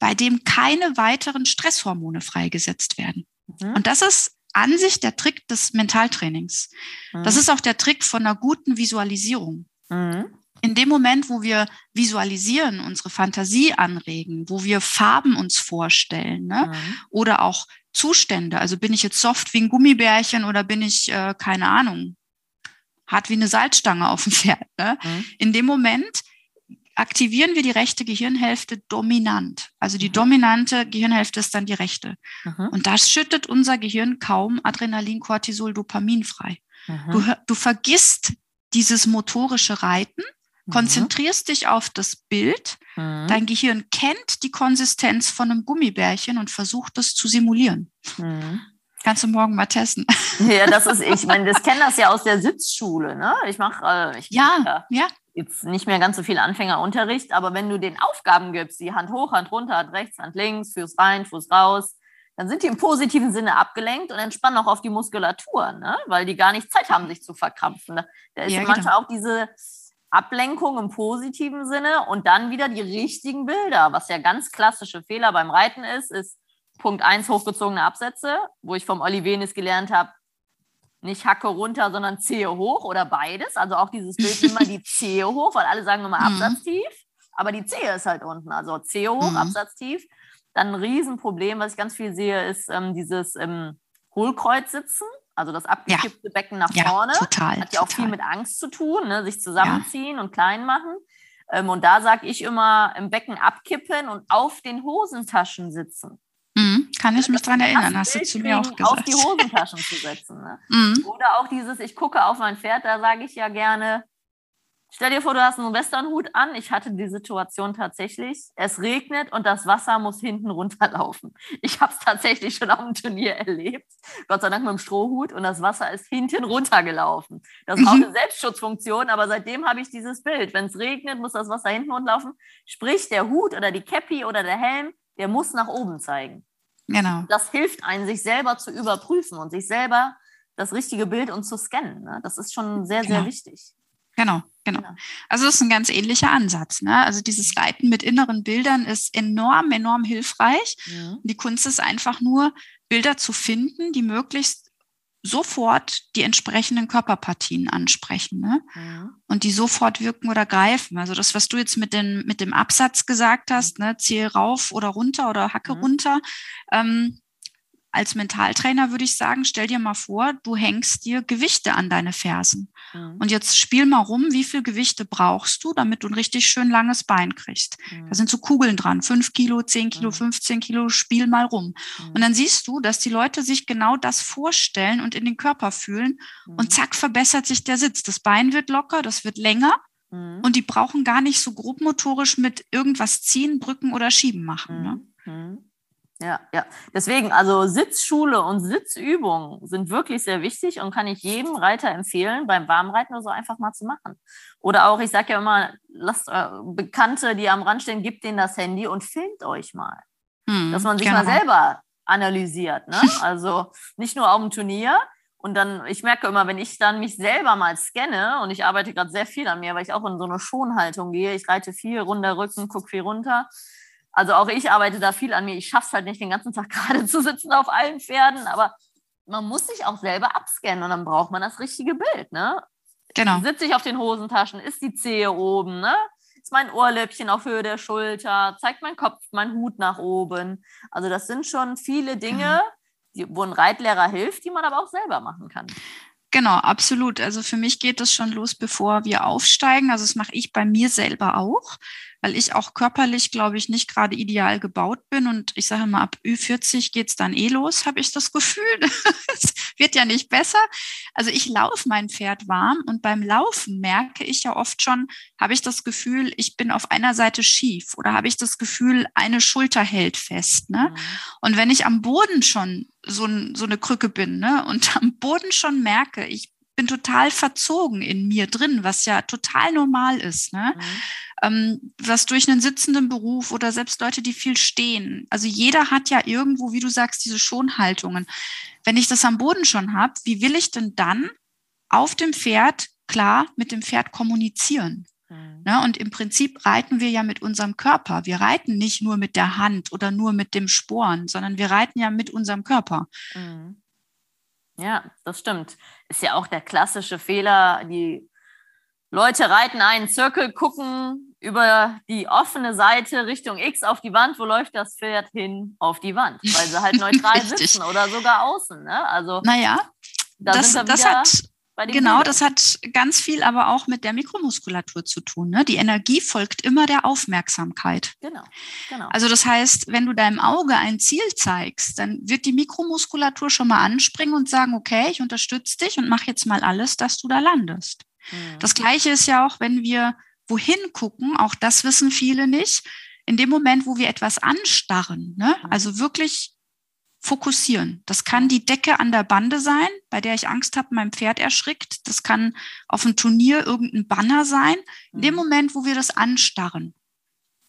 bei dem keine weiteren Stresshormone freigesetzt werden. Mhm. Und das ist an sich der Trick des Mentaltrainings. Mhm. Das ist auch der Trick von einer guten Visualisierung. Mhm. In dem Moment, wo wir visualisieren, unsere Fantasie anregen, wo wir Farben uns vorstellen ne? Mhm. oder auch Zustände, also bin ich jetzt soft wie ein Gummibärchen oder bin ich, äh, keine Ahnung, hart wie eine Salzstange auf dem Pferd. Ne? Mhm. In dem Moment aktivieren wir die rechte Gehirnhälfte dominant. Also die mhm. dominante Gehirnhälfte ist dann die rechte. Mhm. Und da schüttet unser Gehirn kaum Adrenalin, Cortisol, Dopamin frei. Mhm. Du, du vergisst dieses motorische Reiten, mhm. konzentrierst dich auf das Bild. Mhm. Dein Gehirn kennt die Konsistenz von einem Gummibärchen und versucht es zu simulieren. Mhm. Kannst du morgen mal testen. Ja, das ist, ich meine, das kenne das ja aus der Sitzschule. Ne? Ich mache, äh, ja, ja, jetzt nicht mehr ganz so viel Anfängerunterricht, aber wenn du den Aufgaben gibst, die Hand hoch, Hand runter, Hand rechts, Hand links, Fuß rein, Fuß raus, dann sind die im positiven Sinne abgelenkt und entspannen auch auf die Muskulatur, ne? weil die gar nicht Zeit haben, sich zu verkrampfen. Da ist ja, manchmal genau. auch diese Ablenkung im positiven Sinne und dann wieder die richtigen Bilder. Was ja ganz klassische Fehler beim Reiten ist, ist Punkt 1 hochgezogene Absätze, wo ich vom Olivenis gelernt habe, nicht Hacke runter, sondern Zehe hoch oder beides. Also auch dieses Bild immer die Zehe hoch, weil alle sagen immer mhm. Absatztief, aber die Zehe ist halt unten. Also Zehe hoch, mhm. Absatztief. Dann ein Riesenproblem, was ich ganz viel sehe, ist ähm, dieses ähm, Hohlkreuz sitzen. Also das abgekippte ja. Becken nach vorne. Ja, total. Hat ja auch total. viel mit Angst zu tun, ne? sich zusammenziehen ja. und klein machen. Ähm, und da sage ich immer, im Becken abkippen und auf den Hosentaschen sitzen. Kann ich mich daran erinnern, hast du zu mir auch gesagt. Auf die Hosentaschen zu setzen. Ne? Mhm. Oder auch dieses, ich gucke auf mein Pferd, da sage ich ja gerne, stell dir vor, du hast einen Westernhut an. Ich hatte die Situation tatsächlich, es regnet und das Wasser muss hinten runterlaufen. Ich habe es tatsächlich schon auf dem Turnier erlebt, Gott sei Dank mit dem Strohhut und das Wasser ist hinten runtergelaufen. Das ist mhm. eine Selbstschutzfunktion, aber seitdem habe ich dieses Bild. Wenn es regnet, muss das Wasser hinten runterlaufen. Sprich, der Hut oder die Cappy oder der Helm der muss nach oben zeigen. Genau. Das hilft einem, sich selber zu überprüfen und sich selber das richtige Bild und zu scannen. Ne? Das ist schon sehr, genau. sehr wichtig. Genau, genau. Also das ist ein ganz ähnlicher Ansatz. Ne? Also dieses Reiten mit inneren Bildern ist enorm, enorm hilfreich. Mhm. Die Kunst ist einfach nur, Bilder zu finden, die möglichst sofort die entsprechenden Körperpartien ansprechen ne? Mhm. und die sofort wirken oder greifen. Also das, was du jetzt mit, den, mit dem Absatz gesagt hast, ne, Ziel rauf oder runter oder Hacke mhm. runter, ähm, als Mentaltrainer würde ich sagen, stell dir mal vor, du hängst dir Gewichte an deine Fersen. Mhm. Und jetzt spiel mal rum, wie viel Gewichte brauchst du, damit du ein richtig schön langes Bein kriegst. Mhm. Da sind so Kugeln dran, fünf Kilo, zehn Kilo, mhm. 15 Kilo, spiel mal rum. Und dann siehst du, dass die Leute sich genau das vorstellen und in den Körper fühlen. Und zack, verbessert sich der Sitz. Das Bein wird locker, das wird länger. Und die brauchen gar nicht so grobmotorisch mit irgendwas ziehen, drücken oder schieben machen. Ne? Ja, ja. Deswegen, also Sitzschule und Sitzübungen sind wirklich sehr wichtig und kann ich jedem Reiter empfehlen, beim Warmreiten oder so einfach mal zu machen. Oder auch, ich sage ja immer, lasst äh, Bekannte, die am Rand stehen, gebt denen das Handy und filmt euch mal. Hm, dass man sich genau. mal selber analysiert. Ne? Also nicht nur auf dem Turnier. Und dann, ich merke immer, wenn ich dann mich selber mal scanne, und ich arbeite gerade sehr viel an mir, weil ich auch in so eine Schonhaltung gehe, ich reite viel runter Rücken, gucke viel runter also auch ich arbeite da viel an mir. Ich schaffe es halt nicht, den ganzen Tag gerade zu sitzen auf allen Pferden, aber man muss sich auch selber abscannen und dann braucht man das richtige Bild. Ne? Genau. Sitze ich auf den Hosentaschen? Ist die Zehe oben? Ne? Ist mein Ohrläppchen auf Höhe der Schulter? Zeigt mein Kopf, mein Hut nach oben? Also das sind schon viele Dinge, die, wo ein Reitlehrer hilft, die man aber auch selber machen kann. Genau, absolut. Also für mich geht das schon los, bevor wir aufsteigen. Also das mache ich bei mir selber auch weil ich auch körperlich, glaube ich, nicht gerade ideal gebaut bin. Und ich sage mal, ab Ü40 geht's dann eh los, habe ich das Gefühl. es wird ja nicht besser. Also ich laufe mein Pferd warm und beim Laufen merke ich ja oft schon, habe ich das Gefühl, ich bin auf einer Seite schief oder habe ich das Gefühl, eine Schulter hält fest. Ne? Mhm. Und wenn ich am Boden schon so, so eine Krücke bin ne, und am Boden schon merke, ich bin total verzogen in mir drin, was ja total normal ist. Ne? Mhm. Ähm, was durch einen sitzenden Beruf oder selbst Leute, die viel stehen. Also jeder hat ja irgendwo, wie du sagst, diese Schonhaltungen. Wenn ich das am Boden schon habe, wie will ich denn dann auf dem Pferd klar mit dem Pferd kommunizieren? Mhm. Ne? Und im Prinzip reiten wir ja mit unserem Körper. Wir reiten nicht nur mit der Hand oder nur mit dem Sporen, sondern wir reiten ja mit unserem Körper. Mhm. Ja, das stimmt. Ist ja auch der klassische Fehler. Die Leute reiten einen Zirkel, gucken über die offene Seite Richtung X auf die Wand. Wo läuft das Pferd hin? Auf die Wand, weil sie halt neutral sitzen oder sogar außen. Ne? Also, naja, da das, das hat genau, Bildern. das hat ganz viel aber auch mit der Mikromuskulatur zu tun. Ne? Die Energie folgt immer der Aufmerksamkeit. Genau, genau. Also das heißt, wenn du deinem Auge ein Ziel zeigst, dann wird die Mikromuskulatur schon mal anspringen und sagen, okay, ich unterstütze dich und mache jetzt mal alles, dass du da landest. Mhm. Das Gleiche ist ja auch, wenn wir wohin gucken, auch das wissen viele nicht. In dem Moment, wo wir etwas anstarren, ne? Mhm. also wirklich fokussieren. Das kann die Decke an der Bande sein, bei der ich Angst habe, mein Pferd erschrickt. Das kann auf einem Turnier irgendein Banner sein. In dem mhm. Moment, wo wir das anstarren,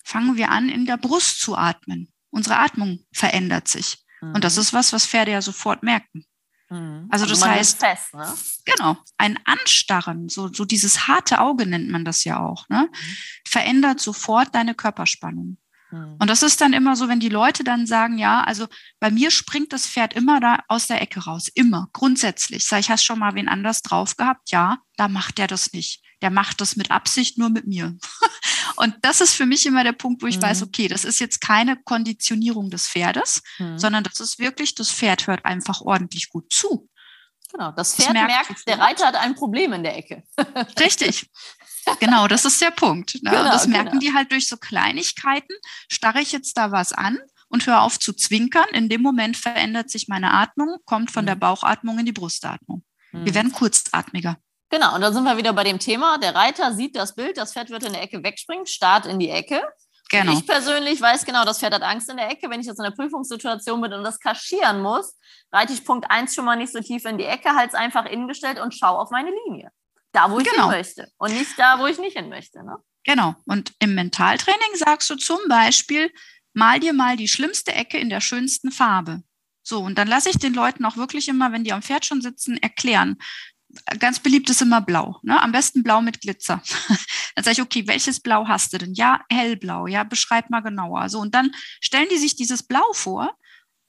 fangen wir an, in der Brust zu atmen. Unsere Atmung verändert sich. Mhm. Und das mhm. ist was, was Pferde ja sofort merken. Mhm. Also, also das heißt, fest, ne? genau, ein Anstarren, so, so dieses harte Auge nennt man das ja auch, ne? Mhm. verändert sofort deine Körperspannung. Hm. Und das ist dann immer so, wenn die Leute dann sagen, ja, also bei mir springt das Pferd immer da aus der Ecke raus, immer, grundsätzlich. Sag ich, hast schon mal wen anders drauf gehabt? Ja, da macht der das nicht. Der macht das mit Absicht nur mit mir. und das ist für mich immer der Punkt, wo ich mhm. weiß, okay, das ist jetzt keine Konditionierung des Pferdes, mhm. sondern das ist wirklich, das Pferd hört einfach ordentlich gut zu. Genau, das Pferd das merkt, merkt der Reiter hat ein Problem in der Ecke. Richtig. Genau, das ist der Punkt. Ne? Genau, das merken genau. die halt durch so Kleinigkeiten. Starre ich jetzt da was an und höre auf zu zwinkern. In dem Moment verändert sich meine Atmung, kommt von mhm. der Bauchatmung in die Brustatmung. Mhm. Wir werden kurzatmiger. Genau, und da sind wir wieder bei dem Thema. Der Reiter sieht das Bild, das Pferd wird in der Ecke wegspringen, Start in die Ecke. Genau. Ich persönlich weiß genau, das Pferd hat Angst in der Ecke. Wenn ich jetzt in einer Prüfungssituation bin und das kaschieren muss, reite ich Punkt 1 schon mal nicht so tief in die Ecke, halte es einfach innengestellt und schaue auf meine Linie. Da, wo ich genau. hin möchte und nicht da, wo ich nicht hin möchte. Ne? Genau. Und im Mentaltraining sagst du zum Beispiel, mal dir mal die schlimmste Ecke in der schönsten Farbe. So, und dann lasse ich den Leuten auch wirklich immer, wenn die am Pferd schon sitzen, erklären. Ganz beliebt ist immer blau, ne? Am besten blau mit Glitzer. dann sage ich, okay, welches Blau hast du denn? Ja, hellblau, ja, beschreib mal genauer. So, und dann stellen die sich dieses Blau vor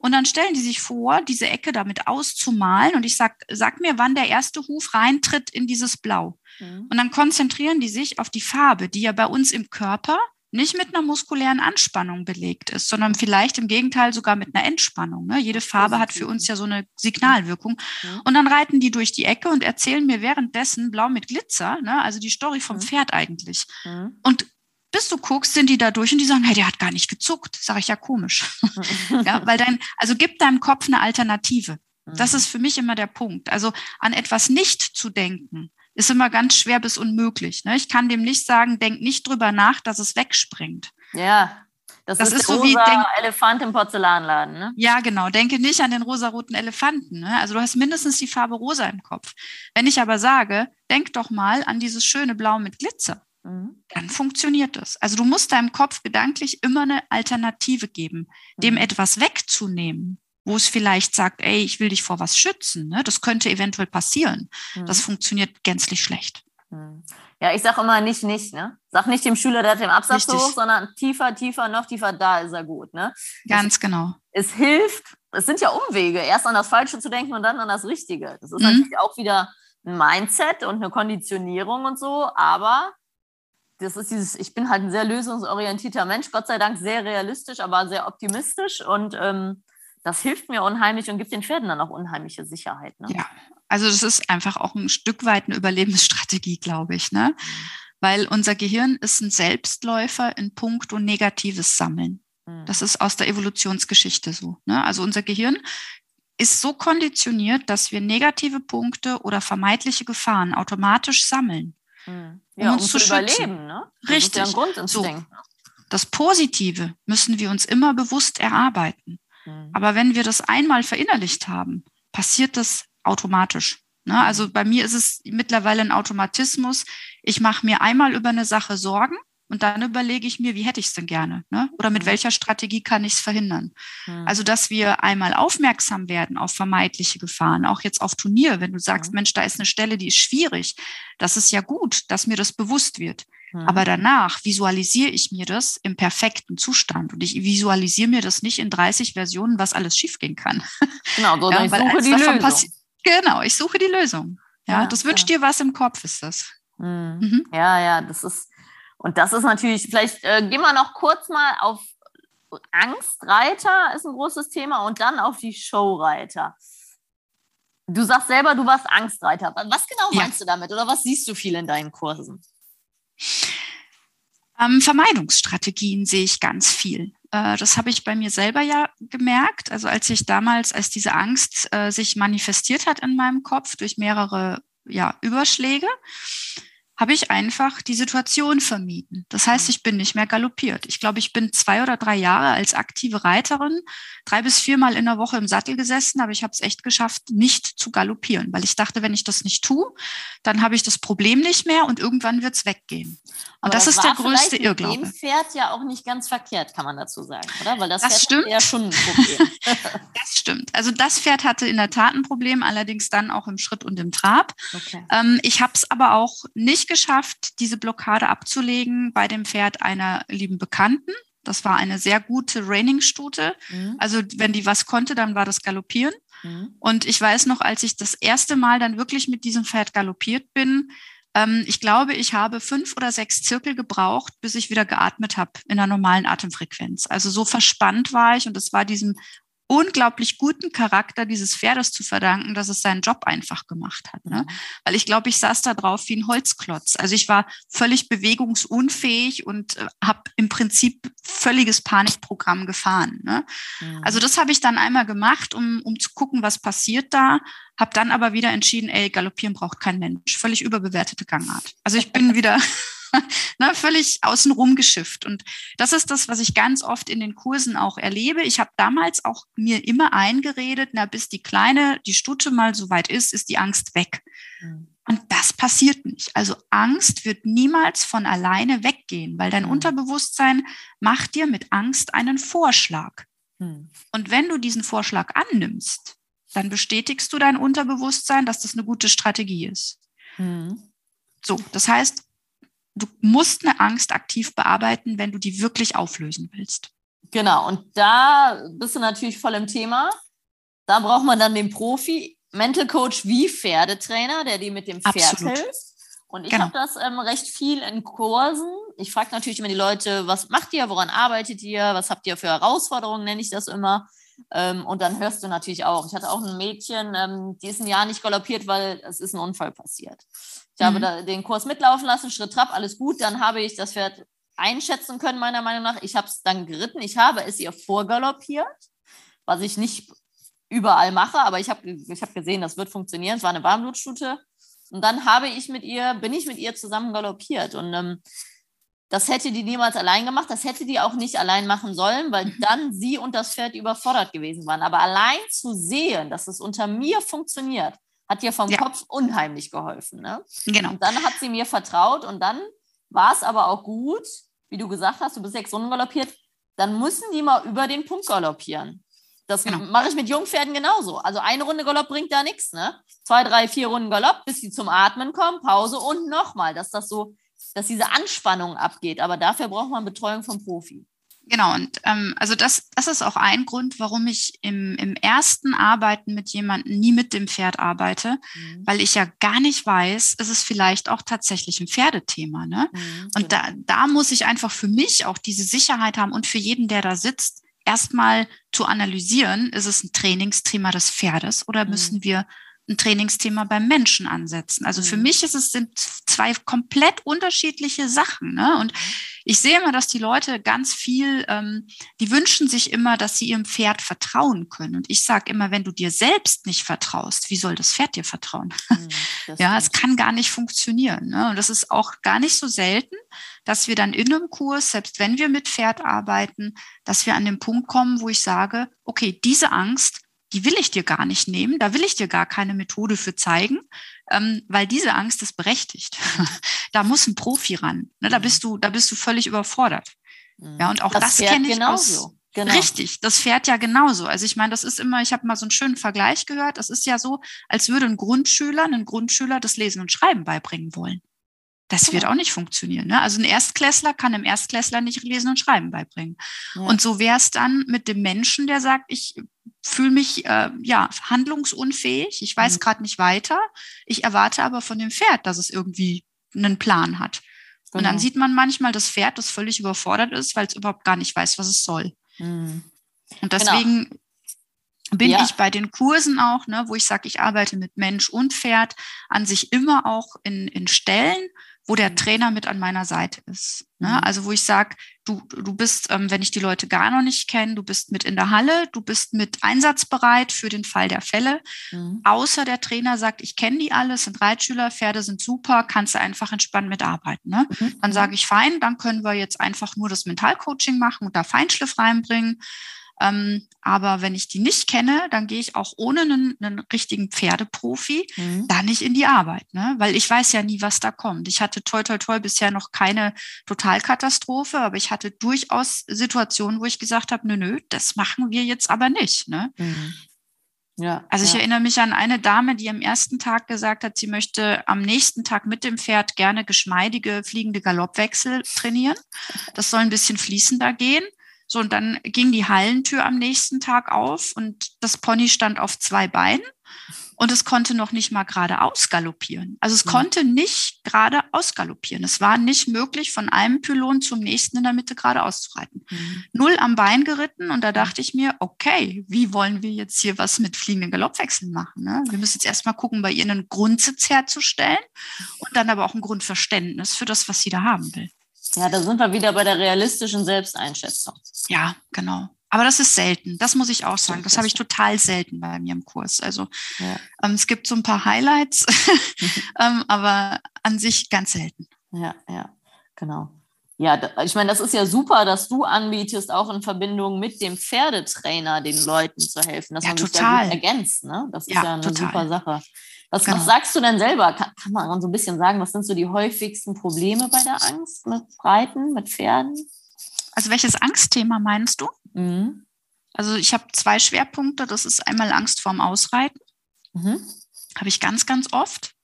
und dann stellen die sich vor, diese Ecke damit auszumalen. Und ich sag, sag mir, wann der erste Huf reintritt in dieses Blau. Mhm. Und dann konzentrieren die sich auf die Farbe, die ja bei uns im Körper nicht mit einer muskulären Anspannung belegt ist, sondern vielleicht im Gegenteil sogar mit einer Entspannung. Ne? Jede Farbe hat für uns ja so eine Signalwirkung. Mhm. Und dann reiten die durch die Ecke und erzählen mir währenddessen blau mit Glitzer, ne? also die Story vom mhm. Pferd eigentlich. Mhm. Und bis du guckst, sind die da durch und die sagen, hey, der hat gar nicht gezuckt. Sag ich ja komisch. ja, weil dein, also gib deinem Kopf eine Alternative. Das mhm. ist für mich immer der Punkt. Also an etwas nicht zu denken, ist immer ganz schwer bis unmöglich. Ne? Ich kann dem nicht sagen, denk nicht drüber nach, dass es wegspringt. Ja, das, das ist, ist so wie denk, Elefant im Porzellanladen. Ne? Ja, genau. Denke nicht an den rosaroten Elefanten. Ne? Also du hast mindestens die Farbe rosa im Kopf. Wenn ich aber sage, denk doch mal an dieses schöne Blau mit Glitzer, mhm. dann funktioniert das. Also du musst deinem Kopf gedanklich immer eine Alternative geben, dem mhm. etwas wegzunehmen wo es vielleicht sagt, ey, ich will dich vor was schützen. Ne? Das könnte eventuell passieren. Mhm. Das funktioniert gänzlich schlecht. Mhm. Ja, ich sage immer nicht, nicht. Ne? Sag nicht dem Schüler, der hat den Absatz Richtig. hoch, sondern tiefer, tiefer, noch tiefer, da ist er gut. Ne? Ganz es, genau. Es hilft, es sind ja Umwege, erst an das Falsche zu denken und dann an das Richtige. Das ist mhm. natürlich auch wieder ein Mindset und eine Konditionierung und so, aber das ist dieses, ich bin halt ein sehr lösungsorientierter Mensch, Gott sei Dank sehr realistisch, aber sehr optimistisch und ähm, das hilft mir unheimlich und gibt den Pferden dann auch unheimliche Sicherheit. Ne? Ja, also das ist einfach auch ein Stück weit eine Überlebensstrategie, glaube ich, ne? Weil unser Gehirn ist ein Selbstläufer in puncto negatives Sammeln. Mhm. Das ist aus der Evolutionsgeschichte so. Ne? Also unser Gehirn ist so konditioniert, dass wir negative Punkte oder vermeidliche Gefahren automatisch sammeln. Mhm. Ja, um uns um zu, zu überleben, ne? Das Richtig. Ja so. Das Positive müssen wir uns immer bewusst erarbeiten. Mhm. Aber wenn wir das einmal verinnerlicht haben, passiert das automatisch. Ne? Also bei mir ist es mittlerweile ein Automatismus. Ich mache mir einmal über eine Sache Sorgen und dann überlege ich mir, wie hätte ich es denn gerne? Ne? Oder mit mhm. welcher Strategie kann ich es verhindern? Mhm. Also, dass wir einmal aufmerksam werden auf vermeidliche Gefahren, auch jetzt auf Turnier, wenn du sagst, mhm. Mensch, da ist eine Stelle, die ist schwierig. Das ist ja gut, dass mir das bewusst wird. Aber danach visualisiere ich mir das im perfekten Zustand und ich visualisiere mir das nicht in 30 Versionen, was alles schiefgehen kann. Genau, so ja, ich suche die Lösung. Genau, ich suche die Lösung. Ja, ja das wünscht ja. dir was im Kopf, ist das. Mhm. Mhm. Ja, ja, das ist, und das ist natürlich, vielleicht äh, gehen wir noch kurz mal auf Angstreiter, ist ein großes Thema, und dann auf die Showreiter. Du sagst selber, du warst Angstreiter. Was genau meinst du damit oder was siehst du viel in deinen Kursen? Ähm, Vermeidungsstrategien sehe ich ganz viel. Äh, das habe ich bei mir selber ja gemerkt. Also als ich damals, als diese Angst äh, sich manifestiert hat in meinem Kopf durch mehrere ja, Überschläge, habe ich einfach die Situation vermieden. Das heißt, mhm. ich bin nicht mehr galoppiert. Ich glaube, ich bin zwei oder drei Jahre als aktive Reiterin drei bis viermal in der Woche im Sattel gesessen, aber ich habe es echt geschafft, nicht zu galoppieren, weil ich dachte, wenn ich das nicht tue, dann habe ich das Problem nicht mehr und irgendwann wird es weggehen. Und das, das, ist der größte Irrglaube. Dem Pferd ja auch nicht ganz verkehrt, kann man dazu sagen, oder? Weil das, das Pferd stimmt. ja schon ein Problem. das stimmt. Also das Pferd hatte in der Tat ein Problem, allerdings dann auch im Schritt und im Trab. Okay. Ähm, ich habe es aber auch nicht geschafft, diese Blockade abzulegen bei dem Pferd einer lieben Bekannten. Das war eine sehr gute Raining-Stute. Mhm. Also wenn die was konnte, dann war das Galoppieren. Mhm. Und ich weiß noch, als ich das erste Mal dann wirklich mit diesem Pferd galoppiert bin, ähm, ich glaube, ich habe fünf oder sechs Zirkel gebraucht, bis ich wieder geatmet habe in der normalen Atemfrequenz. Also so verspannt war ich und es war diesem unglaublich guten Charakter dieses Pferdes zu verdanken, dass es seinen Job einfach gemacht hat. Ne? Mhm. Weil ich glaube, ich saß da drauf wie ein Holzklotz. Also ich war völlig bewegungsunfähig und äh, habe im Prinzip völliges Panikprogramm gefahren. Ne? Mhm. Also das habe ich dann einmal gemacht, um, um zu gucken, was passiert da. Habe dann aber wieder entschieden, ey, galoppieren braucht kein Mensch. Völlig überbewertete Gangart. Also ich bin wieder ne, völlig außenrum geschifft. Und das ist das, was ich ganz oft in den Kursen auch erlebe. Ich habe damals auch mir immer eingeredet, na, bis die Kleine, die Stute mal so weit ist, ist die Angst weg. Mhm. Und das passiert nicht. Also Angst wird niemals von alleine weggehen, weil dein mhm. Unterbewusstsein macht dir mit Angst einen Vorschlag. Mhm. Und wenn du diesen Vorschlag annimmst, dann bestätigst du dein Unterbewusstsein, dass das eine gute Strategie ist. Mhm. So, das heißt, du musst eine Angst aktiv bearbeiten, wenn du die wirklich auflösen willst. Genau, und da bist du natürlich voll im Thema. Da braucht man dann den Profi, Mental Coach wie Pferdetrainer, der dir mit dem Pferd Absolut. hilft. Und ich genau. habe das ähm, recht viel in Kursen. Ich frage natürlich immer die Leute, was macht ihr, woran arbeitet ihr, was habt ihr für Herausforderungen, nenne ich das immer. Ähm, und dann hörst du natürlich auch. Ich hatte auch ein Mädchen, ähm, die ist ein Jahr nicht galoppiert, weil es ist ein Unfall passiert. Ich mhm. habe da den Kurs mitlaufen lassen, Schritt Trab, alles gut. Dann habe ich das Pferd einschätzen können, meiner Meinung nach. Ich habe es dann geritten. Ich habe es ihr vorgaloppiert, was ich nicht überall mache, aber ich habe ich hab gesehen, das wird funktionieren. Es war eine Warmblutstute. Und dann habe ich mit ihr, bin ich mit ihr zusammen galoppiert. Und ähm, das hätte die niemals allein gemacht. Das hätte die auch nicht allein machen sollen, weil mhm. dann sie und das Pferd überfordert gewesen waren. Aber allein zu sehen, dass es unter mir funktioniert, hat ihr vom ja. Kopf unheimlich geholfen. Ne? Genau. Und dann hat sie mir vertraut und dann war es aber auch gut, wie du gesagt hast, du bist sechs Runden galoppiert, dann müssen die mal über den Punkt galoppieren. Das genau. mache ich mit Jungpferden genauso. Also eine Runde Galopp bringt da nichts, ne? Zwei, drei, vier Runden Galopp, bis sie zum Atmen kommen, Pause und nochmal, dass das so, dass diese Anspannung abgeht. Aber dafür braucht man Betreuung vom Profi. Genau, und ähm, also das, das ist auch ein Grund, warum ich im, im ersten Arbeiten mit jemandem nie mit dem Pferd arbeite, mhm. weil ich ja gar nicht weiß, ist es vielleicht auch tatsächlich ein Pferdethema. Ne? Mhm, und genau. da, da muss ich einfach für mich auch diese Sicherheit haben und für jeden, der da sitzt, erstmal zu analysieren, ist es ein Trainingsthema des Pferdes oder mhm. müssen wir ein Trainingsthema beim Menschen ansetzen. Also für mhm. mich ist es sind zwei komplett unterschiedliche Sachen. Ne? Und ich sehe immer, dass die Leute ganz viel, ähm, die wünschen sich immer, dass sie ihrem Pferd vertrauen können. Und ich sage immer, wenn du dir selbst nicht vertraust, wie soll das Pferd dir vertrauen? Mhm, ja, es kann gar nicht funktionieren. Ne? Und das ist auch gar nicht so selten, dass wir dann in einem Kurs, selbst wenn wir mit Pferd arbeiten, dass wir an den Punkt kommen, wo ich sage, okay, diese Angst, die will ich dir gar nicht nehmen, da will ich dir gar keine Methode für zeigen, ähm, weil diese Angst ist berechtigt. da muss ein Profi ran. Ne, da bist du, da bist du völlig überfordert. Mhm. Ja, und auch das, das kenne ich genauso. aus. Genau. Richtig, das fährt ja genauso. Also ich meine, das ist immer, ich habe mal so einen schönen Vergleich gehört, das ist ja so, als würde ein Grundschüler einen Grundschüler das Lesen und Schreiben beibringen wollen. Das wird auch nicht funktionieren. Ne? Also ein Erstklässler kann einem Erstklässler nicht Lesen und Schreiben beibringen. Ja. Und so wäre es dann mit dem Menschen, der sagt, ich fühle mich äh, ja handlungsunfähig, ich weiß mhm. gerade nicht weiter, ich erwarte aber von dem Pferd, dass es irgendwie einen Plan hat. Genau. Und dann genau. sieht man manchmal das Pferd, das völlig überfordert ist, weil es überhaupt gar nicht weiß, was es soll. Mhm. Und genau. deswegen genau. bin ja. ich bei den Kursen auch, ne, wo ich sage, ich arbeite mit Mensch und Pferd, an sich immer auch in, in Stellen, wo der mhm. Trainer mit an meiner Seite ist. Ne? Mhm. Also wo ich sage, du, du bist, ähm, wenn ich die Leute gar noch nicht kenne, du bist mit in der Halle, du bist mit einsatzbereit für den Fall der Fälle. Mhm. Außer der Trainer sagt, ich kenne die alle, sind Reitschüler, Pferde sind super, kannst du einfach entspannt mitarbeiten. Ne? Mhm. Dann sage ich, fein, dann können wir jetzt einfach nur das Mentalcoaching machen und da Feinschliff reinbringen. Ähm, aber wenn ich die nicht kenne, dann gehe ich auch ohne einen, einen richtigen Pferdeprofi mhm. da nicht in die Arbeit, ne? weil ich weiß ja nie, was da kommt. Ich hatte toi toi toi bisher noch keine Totalkatastrophe, aber ich hatte durchaus Situationen, wo ich gesagt habe, nö, nö, das machen wir jetzt aber nicht. Ne? Mhm. Ja, also ich ja. erinnere mich an eine Dame, die am ersten Tag gesagt hat, sie möchte am nächsten Tag mit dem Pferd gerne geschmeidige fliegende Galoppwechsel trainieren. Das soll ein bisschen fließender gehen. So, und dann ging die Hallentür am nächsten Tag auf und das Pony stand auf zwei Beinen und es konnte noch nicht mal gerade ausgaloppieren. Also es mhm. konnte nicht gerade ausgaloppieren. Es war nicht möglich, von einem Pylon zum nächsten in der Mitte gerade auszureiten. Mhm. Null am Bein geritten und da dachte ich mir, okay, wie wollen wir jetzt hier was mit fliegenden Galoppwechseln machen? Ne? Wir müssen jetzt erstmal gucken, bei ihr einen Grundsitz herzustellen und dann aber auch ein Grundverständnis für das, was sie da haben will. Ja, da sind wir wieder bei der realistischen Selbsteinschätzung. Ja, genau. Aber das ist selten. Das muss ich auch sagen. Das habe ich total selten bei mir im Kurs. Also ja. ähm, es gibt so ein paar Highlights, ähm, aber an sich ganz selten. Ja, ja, genau. Ja, ich meine, das ist ja super, dass du anbietest, auch in Verbindung mit dem Pferdetrainer den Leuten zu helfen, dass ja, man total. sich da gut ergänzt. Ne? Das ist ja, ja eine total. super Sache. Was, genau. was sagst du denn selber? Kann, kann, man so ein bisschen sagen, was sind so die häufigsten Probleme bei der Angst mit Reiten, mit Pferden? Also welches Angstthema meinst du? Mhm. Also ich habe zwei Schwerpunkte. Das ist einmal Angst vorm Ausreiten. Mhm. Habe ich ganz, ganz oft.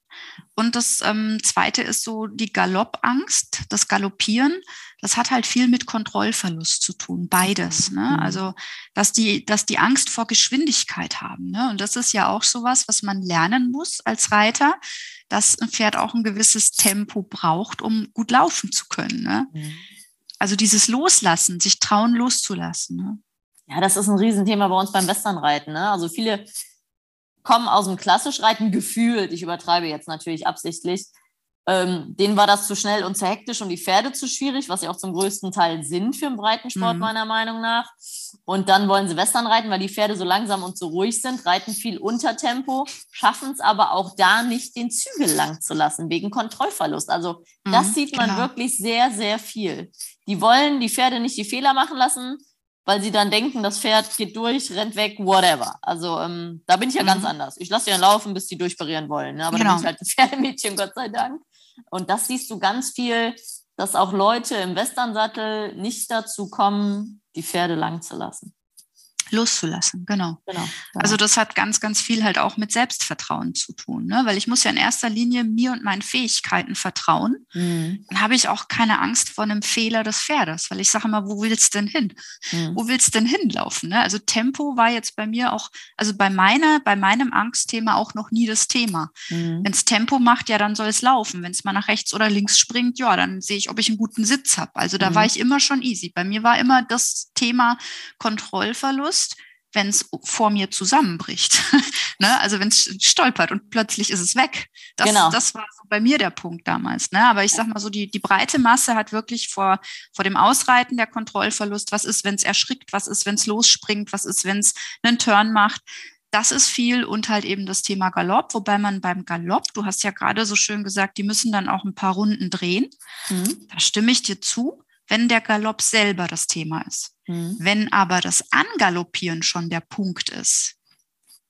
Und das ähm, zweite ist so die Galoppangst, das Galoppieren. Das hat halt viel mit Kontrollverlust zu tun, beides. Ne? Mhm. Also, dass die, dass die Angst vor Geschwindigkeit haben. Ne? Und das ist ja auch sowas, was man lernen muss als Reiter, dass ein Pferd auch ein gewisses Tempo braucht, um gut laufen zu können. Ne? Mhm. Also dieses Loslassen, sich trauen loszulassen. Ne? Ja, das ist ein Riesenthema bei uns beim Westernreiten. Ne? Also viele kommen aus dem Klassischreiten gefühlt, ich übertreibe jetzt natürlich absichtlich, ähm, denen war das zu schnell und zu hektisch und die Pferde zu schwierig, was sie auch zum größten Teil sind für den Breitensport, mhm. meiner Meinung nach. Und dann wollen sie Western reiten, weil die Pferde so langsam und so ruhig sind, reiten viel unter Tempo, schaffen es aber auch da nicht, den Zügel lang zu lassen, wegen Kontrollverlust. Also das mhm, sieht man genau. wirklich sehr, sehr viel. Die wollen die Pferde nicht die Fehler machen lassen, weil sie dann denken, das Pferd geht durch, rennt weg, whatever. Also ähm, da bin ich ja mhm. ganz anders. Ich lasse ja laufen, bis die durchparieren wollen. Ne? Aber genau. dann bin ich halt ein Pferdemädchen, Gott sei Dank. Und das siehst du ganz viel, dass auch Leute im Westernsattel nicht dazu kommen, die Pferde lang zu lassen loszulassen, genau. Genau, genau. Also das hat ganz, ganz viel halt auch mit Selbstvertrauen zu tun, ne? weil ich muss ja in erster Linie mir und meinen Fähigkeiten vertrauen. Mhm. Dann habe ich auch keine Angst vor einem Fehler des Pferdes, weil ich sage immer, wo willst du denn hin? Mhm. Wo willst du denn hinlaufen? Ne? Also Tempo war jetzt bei mir auch, also bei meiner, bei meinem Angstthema auch noch nie das Thema. Mhm. Wenn es Tempo macht, ja, dann soll es laufen. Wenn es mal nach rechts oder links springt, ja, dann sehe ich, ob ich einen guten Sitz habe. Also da war mhm. ich immer schon easy. Bei mir war immer das Thema Kontrollverlust bewusst, wenn es vor mir zusammenbricht. ne? Also wenn es stolpert und plötzlich ist es weg. Das, genau. das war so bei mir der Punkt damals. Ne? Aber ich sag mal so, die, die breite Masse hat wirklich vor, vor dem Ausreiten der Kontrollverlust, was ist, wenn es erschrickt, was ist, wenn es losspringt, was ist, wenn es einen Turn macht. Das ist viel und halt eben das Thema Galopp, wobei man beim Galopp, du hast ja gerade so schön gesagt, die müssen dann auch ein paar Runden drehen. Mhm. Da stimme ich dir zu wenn der Galopp selber das Thema ist. Mhm. Wenn aber das Angaloppieren schon der Punkt ist,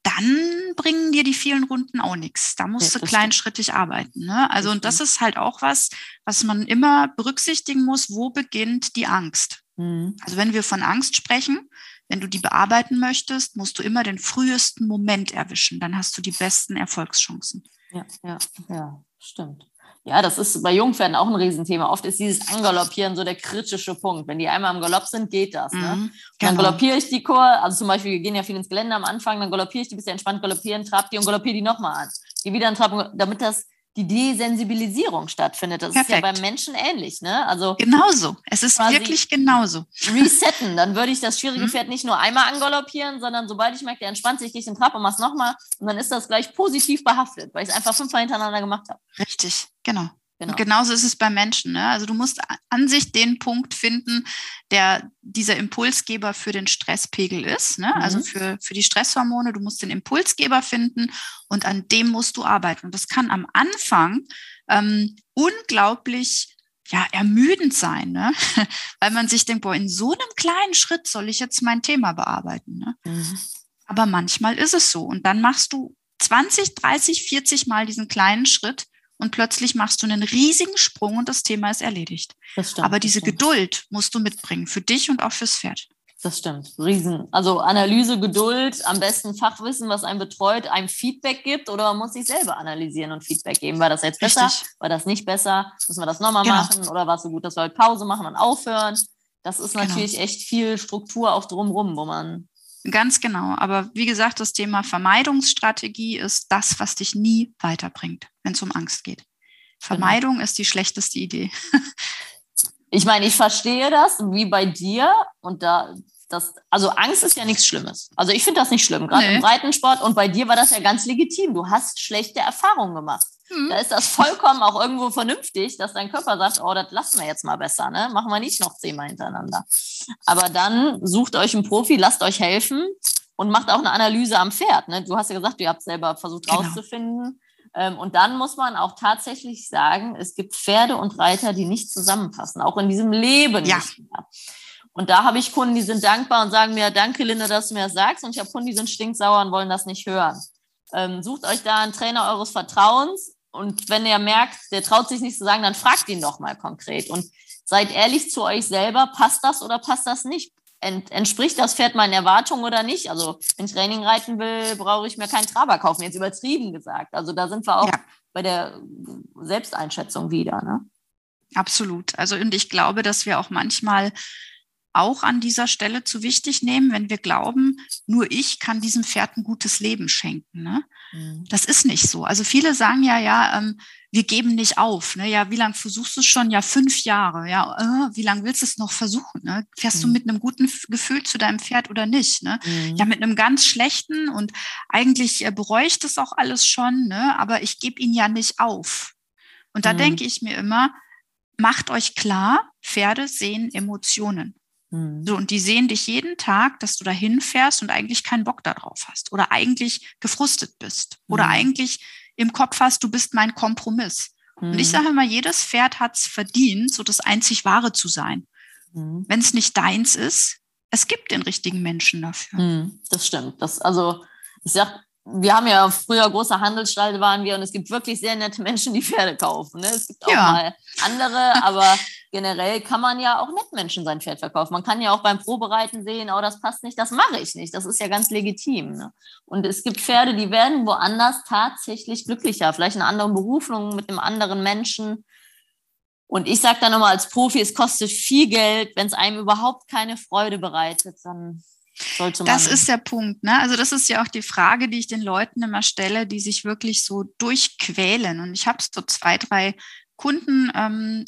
dann bringen dir die vielen Runden auch nichts. Da musst ja, du kleinschrittig stimmt. arbeiten. Ne? Also, das und das ist halt auch was, was man immer berücksichtigen muss. Wo beginnt die Angst? Mhm. Also, wenn wir von Angst sprechen, wenn du die bearbeiten möchtest, musst du immer den frühesten Moment erwischen. Dann hast du die besten Erfolgschancen. Ja, ja, ja, stimmt. Ja, das ist bei Jungpferden auch ein Riesenthema. Oft ist dieses Angaloppieren so der kritische Punkt. Wenn die einmal im Galopp sind, geht das. Ne? Mhm, Dann genau. galoppiere ich die Kur, also zum Beispiel, wir gehen ja viel ins Gelände am Anfang, dann galoppiere ich die, bis sie entspannt galoppieren, trab die und galoppiere die nochmal an. Die wieder in Trab, damit das die Desensibilisierung stattfindet. Das Perfekt. ist ja beim Menschen ähnlich, ne? Also genauso. Es ist wirklich genauso. Resetten. Dann würde ich das schwierige mhm. Pferd nicht nur einmal angaloppieren, sondern sobald ich merke, der entspannt sich, gehe ich in Trab und mach's nochmal. Und dann ist das gleich positiv behaftet, weil ich es einfach fünfmal hintereinander gemacht habe. Richtig, genau. Genau. Und genauso ist es bei Menschen. Ne? Also du musst an sich den Punkt finden, der dieser Impulsgeber für den Stresspegel ist. Ne? Also mhm. Also für, für die Stresshormone. Du musst den Impulsgeber finden und an dem musst du arbeiten. Und das kann am Anfang ähm, unglaublich ja, ermüdend sein, ne? weil man sich denkt, boah, in so einem kleinen Schritt soll ich jetzt mein Thema bearbeiten. Ne? Mhm. Aber manchmal ist es so. Und dann machst du 20, 30, 40 Mal diesen kleinen Schritt und plötzlich machst du einen riesigen Sprung und das Thema ist erledigt. Das stimmt, Aber diese Geduld musst du mitbringen, für dich und auch fürs Pferd. Das stimmt. Riesen. Also Analyse, Geduld, am besten Fachwissen, was einen betreut, einem Feedback gibt oder man muss sich selber analysieren und Feedback geben. War das jetzt besser? Richtig. War das nicht besser? Müssen wir das nochmal genau. machen? Oder war es so gut, dass wir halt Pause machen und aufhören? Das ist genau. natürlich genau. echt viel Struktur auch drumrum, wo man Ganz genau. Aber wie gesagt, das Thema Vermeidungsstrategie ist das, was dich nie weiterbringt, wenn es um Angst geht. Vermeidung genau. ist die schlechteste Idee. ich meine, ich verstehe das, wie bei dir. Und da, das, also Angst ist ja nichts Schlimmes. Also ich finde das nicht schlimm, gerade nee. im Breitensport. Und bei dir war das ja ganz legitim. Du hast schlechte Erfahrungen gemacht. Mhm. Da ist das vollkommen auch irgendwo vernünftig, dass dein Körper sagt, oh, das lassen wir jetzt mal besser, ne? Machen wir nicht noch zehnmal hintereinander. Aber dann sucht euch einen Profi, lasst euch helfen und macht auch eine Analyse am Pferd. Ne? Du hast ja gesagt, ihr habt selber versucht genau. rauszufinden. Ähm, und dann muss man auch tatsächlich sagen, es gibt Pferde und Reiter, die nicht zusammenpassen, auch in diesem Leben ja. nicht mehr. Und da habe ich Kunden, die sind dankbar und sagen mir, danke Linda, dass du mir das sagst. Und ich habe Kunden, die sind stinksauer und wollen das nicht hören. Ähm, sucht euch da einen Trainer eures Vertrauens und wenn ihr merkt, der traut sich nicht zu sagen, dann fragt ihn doch mal konkret und seid ehrlich zu euch selber, passt das oder passt das nicht? Ent, entspricht das Pferd meinen Erwartungen oder nicht? Also, wenn ich Training reiten will, brauche ich mir keinen Traber kaufen, jetzt übertrieben gesagt. Also, da sind wir auch ja. bei der Selbsteinschätzung wieder. Ne? Absolut. Also und ich glaube, dass wir auch manchmal auch an dieser Stelle zu wichtig nehmen, wenn wir glauben, nur ich kann diesem Pferd ein gutes Leben schenken. Ne? Mhm. Das ist nicht so. Also viele sagen ja, ja, ähm, wir geben nicht auf. Ne? Ja, wie lange versuchst du es schon? Ja, fünf Jahre. Ja, äh, wie lange willst du es noch versuchen? Ne? Fährst mhm. du mit einem guten Gefühl zu deinem Pferd oder nicht? Ne? Mhm. Ja, mit einem ganz schlechten und eigentlich äh, bereue ich das auch alles schon, ne? aber ich gebe ihn ja nicht auf. Und da mhm. denke ich mir immer, macht euch klar, Pferde sehen Emotionen. Mhm. So, und die sehen dich jeden Tag, dass du da hinfährst und eigentlich keinen Bock darauf hast oder eigentlich gefrustet bist mhm. oder eigentlich im Kopf hast, du bist mein Kompromiss. Mhm. Und ich mhm. sage immer, jedes Pferd hat es verdient, so das einzig Wahre zu sein. Mhm. Wenn es nicht deins ist, es gibt den richtigen Menschen dafür. Das stimmt. Das, also, ich sag, wir haben ja früher großer Handelsstall waren wir und es gibt wirklich sehr nette Menschen, die Pferde kaufen. Ne? Es gibt auch ja. mal andere, aber generell kann man ja auch nett Menschen sein Pferd verkaufen. Man kann ja auch beim Probereiten sehen, oh, das passt nicht, das mache ich nicht. Das ist ja ganz legitim. Ne? Und es gibt Pferde, die werden woanders tatsächlich glücklicher, vielleicht in einer anderen Berufung mit einem anderen Menschen. Und ich sage dann immer als Profi, es kostet viel Geld. Wenn es einem überhaupt keine Freude bereitet, dann sollte man. Das ist der Punkt. Ne? Also das ist ja auch die Frage, die ich den Leuten immer stelle, die sich wirklich so durchquälen. Und ich habe so zwei, drei Kunden, ähm,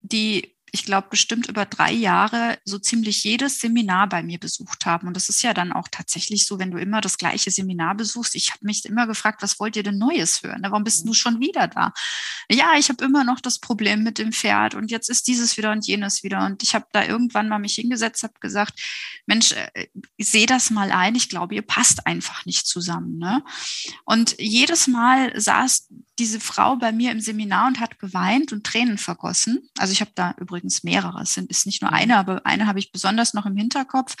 die ich glaube, bestimmt über drei Jahre so ziemlich jedes Seminar bei mir besucht haben. Und das ist ja dann auch tatsächlich so, wenn du immer das gleiche Seminar besuchst. Ich habe mich immer gefragt, was wollt ihr denn Neues hören? Warum bist mhm. du schon wieder da? Ja, ich habe immer noch das Problem mit dem Pferd und jetzt ist dieses wieder und jenes wieder. Und ich habe da irgendwann mal mich hingesetzt, habe gesagt, Mensch, äh, ich sehe das mal ein. Ich glaube, ihr passt einfach nicht zusammen. Ne? Und jedes Mal saß diese Frau bei mir im Seminar und hat geweint und Tränen vergossen. Also ich habe da übrigens mehrere, es sind, ist nicht nur mhm. eine, aber eine habe ich besonders noch im Hinterkopf.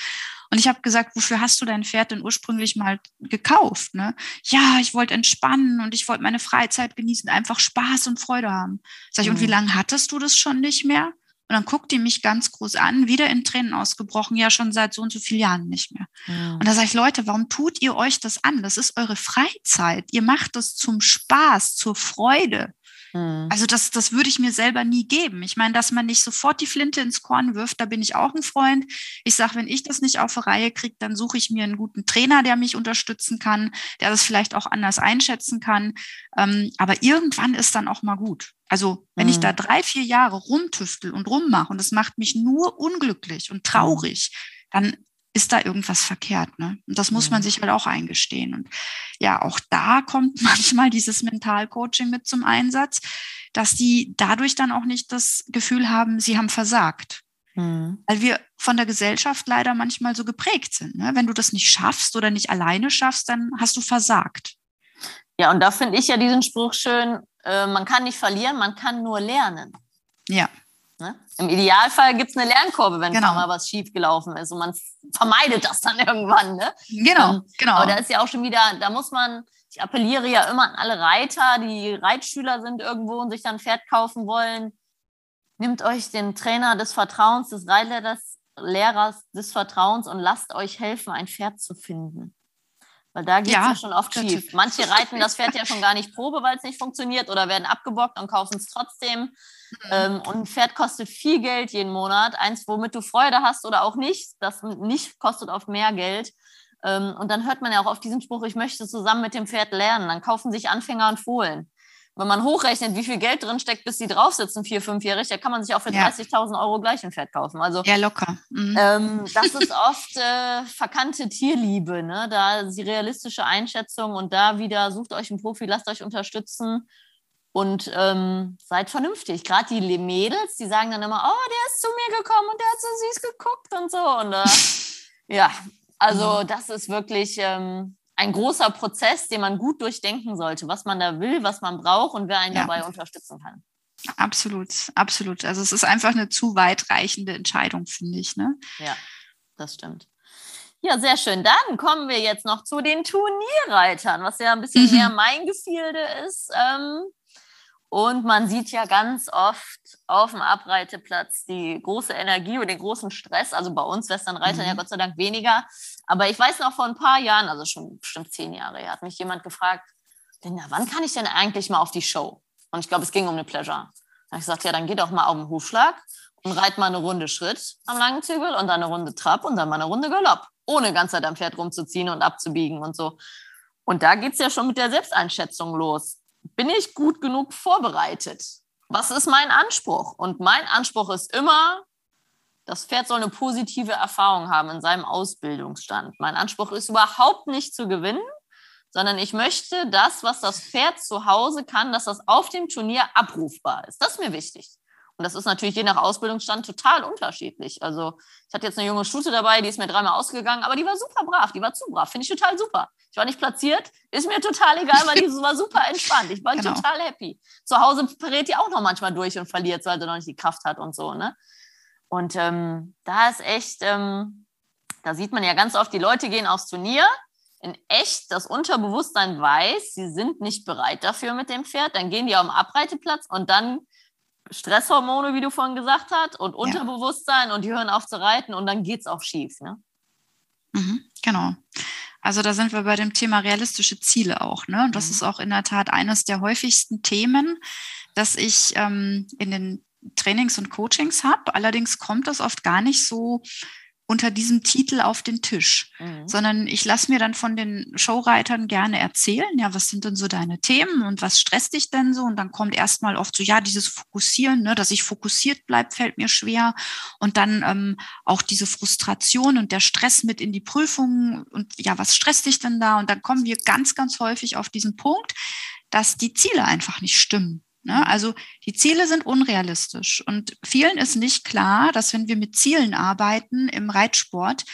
Und ich habe gesagt, wofür hast du dein Pferd denn ursprünglich mal gekauft? Ne? Ja, ich wollte entspannen und ich wollte meine Freizeit genießen, einfach Spaß und Freude haben. Sag ich, mhm. und wie mhm. lange hattest du das schon nicht mehr? Und dann guckt die mich ganz groß an, wieder in Tränen ausgebrochen, ja schon seit so und so vielen Jahren nicht mehr. Ja. Und da sage ich, Leute, warum tut ihr euch das an? Das ist eure Freizeit. Ihr macht das zum Spaß, zur Freude. Mhm. Also das, das würde ich mir selber nie geben. Ich meine, dass man nicht sofort die Flinte ins Korn wirft, da bin ich auch ein Freund. Ich sage, wenn ich das nicht auf die Reihe kriege, dann suche ich mir einen guten Trainer, der mich unterstützen kann, der das vielleicht auch anders einschätzen kann. Ähm, aber irgendwann ist dann auch mal gut. Also wenn mhm. ich da mhm. drei, vier Jahre rumtüftel und rummache und es macht mich nur unglücklich und traurig, mhm. dann ist da irgendwas verkehrt. Ne? Und das muss man mhm. sich halt auch eingestehen. Und ja, auch da kommt manchmal dieses Mentalcoaching mit zum Einsatz, dass die dadurch dann auch nicht das Gefühl haben, sie haben versagt. Mhm. Weil wir von der Gesellschaft leider manchmal so geprägt sind. Ne? Wenn du das nicht schaffst oder nicht alleine schaffst, dann hast du versagt. Ja, und da finde ich ja diesen Spruch schön, äh, man kann nicht verlieren, man kann nur lernen. Ja. Ne? Im Idealfall gibt es eine Lernkurve, wenn genau. mal was schiefgelaufen ist und man vermeidet das dann irgendwann. Ne? Genau, ähm, genau. Aber da ist ja auch schon wieder, da muss man, ich appelliere ja immer an alle Reiter, die Reitschüler sind irgendwo und sich dann ein Pferd kaufen wollen. Nehmt euch den Trainer des Vertrauens, des Reitlehrers Lehrers des Vertrauens und lasst euch helfen, ein Pferd zu finden. Weil da geht es ja, ja, schon oft schief. Manche reiten das Pferd ja schon gar nicht Probe, weil es nicht funktioniert oder werden abgebockt und kaufen es trotzdem. Mhm. Ähm, und ein Pferd kostet viel Geld jeden Monat. Eins, womit du Freude hast oder auch nicht. Das nicht kostet oft mehr Geld. Ähm, und dann hört man ja auch auf diesen Spruch, ich möchte zusammen mit dem Pferd lernen. Dann kaufen sich Anfänger und Fohlen wenn man hochrechnet, wie viel Geld drin steckt, bis die drauf sitzen, vier, fünfjährig, da kann man sich auch für ja. 30.000 Euro gleich ein Pferd kaufen. Also, ja, locker. Mhm. Ähm, das ist oft äh, verkannte Tierliebe, ne? da ist die realistische Einschätzung und da wieder sucht euch einen Profi, lasst euch unterstützen und ähm, seid vernünftig. Gerade die Mädels, die sagen dann immer, oh, der ist zu mir gekommen und der hat so süß geguckt und so. Und äh, ja, also mhm. das ist wirklich... Ähm, ein großer Prozess, den man gut durchdenken sollte, was man da will, was man braucht und wer einen ja. dabei unterstützen kann. Absolut, absolut. Also es ist einfach eine zu weitreichende Entscheidung, finde ich. Ne? Ja, das stimmt. Ja, sehr schön. Dann kommen wir jetzt noch zu den Turnierreitern, was ja ein bisschen mhm. mehr mein Gefilde ist. Ähm, und man sieht ja ganz oft auf dem Abreiteplatz die große Energie und den großen Stress. Also bei uns Westernreitern mhm. ja Gott sei Dank weniger. Aber ich weiß noch vor ein paar Jahren, also schon bestimmt zehn Jahre, hat mich jemand gefragt, na, wann kann ich denn eigentlich mal auf die Show? Und ich glaube, es ging um eine Pleasure. Da habe ich gesagt, ja, dann geh doch mal auf den Hufschlag und reit mal eine Runde Schritt am langen Zügel und dann eine Runde Trab und dann mal eine Runde Galopp, ohne ganz Zeit am Pferd rumzuziehen und abzubiegen und so. Und da geht es ja schon mit der Selbsteinschätzung los. Bin ich gut genug vorbereitet? Was ist mein Anspruch? Und mein Anspruch ist immer, das Pferd soll eine positive Erfahrung haben in seinem Ausbildungsstand. Mein Anspruch ist überhaupt nicht zu gewinnen, sondern ich möchte das, was das Pferd zu Hause kann, dass das auf dem Turnier abrufbar ist. Das ist mir wichtig. Und das ist natürlich je nach Ausbildungsstand total unterschiedlich. Also ich hatte jetzt eine junge Stute dabei, die ist mir dreimal ausgegangen, aber die war super brav, die war zu brav, finde ich total super. Ich war nicht platziert, ist mir total egal, weil die war super entspannt. Ich war genau. total happy. Zu Hause parät die auch noch manchmal durch und verliert, weil sie noch nicht die Kraft hat und so. Ne? Und ähm, da ist echt, ähm, da sieht man ja ganz oft, die Leute gehen aufs Turnier. In echt, das Unterbewusstsein weiß, sie sind nicht bereit dafür mit dem Pferd. Dann gehen die auf den Abreiteplatz und dann Stresshormone, wie du vorhin gesagt hast, und Unterbewusstsein ja. und die hören auf zu reiten und dann geht es auch schief. Ne? Mhm, genau. Also da sind wir bei dem Thema realistische Ziele auch. Ne? Und das mhm. ist auch in der Tat eines der häufigsten Themen, dass ich ähm, in den Trainings und Coachings habe. Allerdings kommt das oft gar nicht so unter diesem Titel auf den Tisch, mhm. sondern ich lasse mir dann von den Showreitern gerne erzählen, ja, was sind denn so deine Themen und was stresst dich denn so? Und dann kommt erstmal oft so, ja, dieses Fokussieren, ne, dass ich fokussiert bleibe, fällt mir schwer. Und dann ähm, auch diese Frustration und der Stress mit in die Prüfung und ja, was stresst dich denn da? Und dann kommen wir ganz, ganz häufig auf diesen Punkt, dass die Ziele einfach nicht stimmen. Ne? Also die Ziele sind unrealistisch und vielen ist nicht klar, dass wenn wir mit Zielen arbeiten im Reitsport,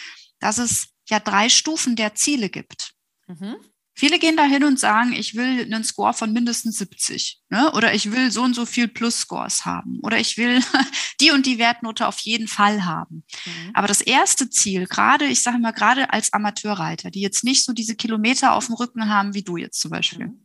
dass es ja drei Stufen der Ziele gibt. Mhm. Viele gehen da hin und sagen, ich will einen Score von mindestens 70 ne? oder ich will so und so viel Plus-Scores haben oder ich will die und die Wertnote auf jeden Fall haben. Mhm. Aber das erste Ziel, gerade, ich sage mal, gerade als Amateurreiter, die jetzt nicht so diese Kilometer auf dem Rücken haben wie du jetzt zum Beispiel, mhm.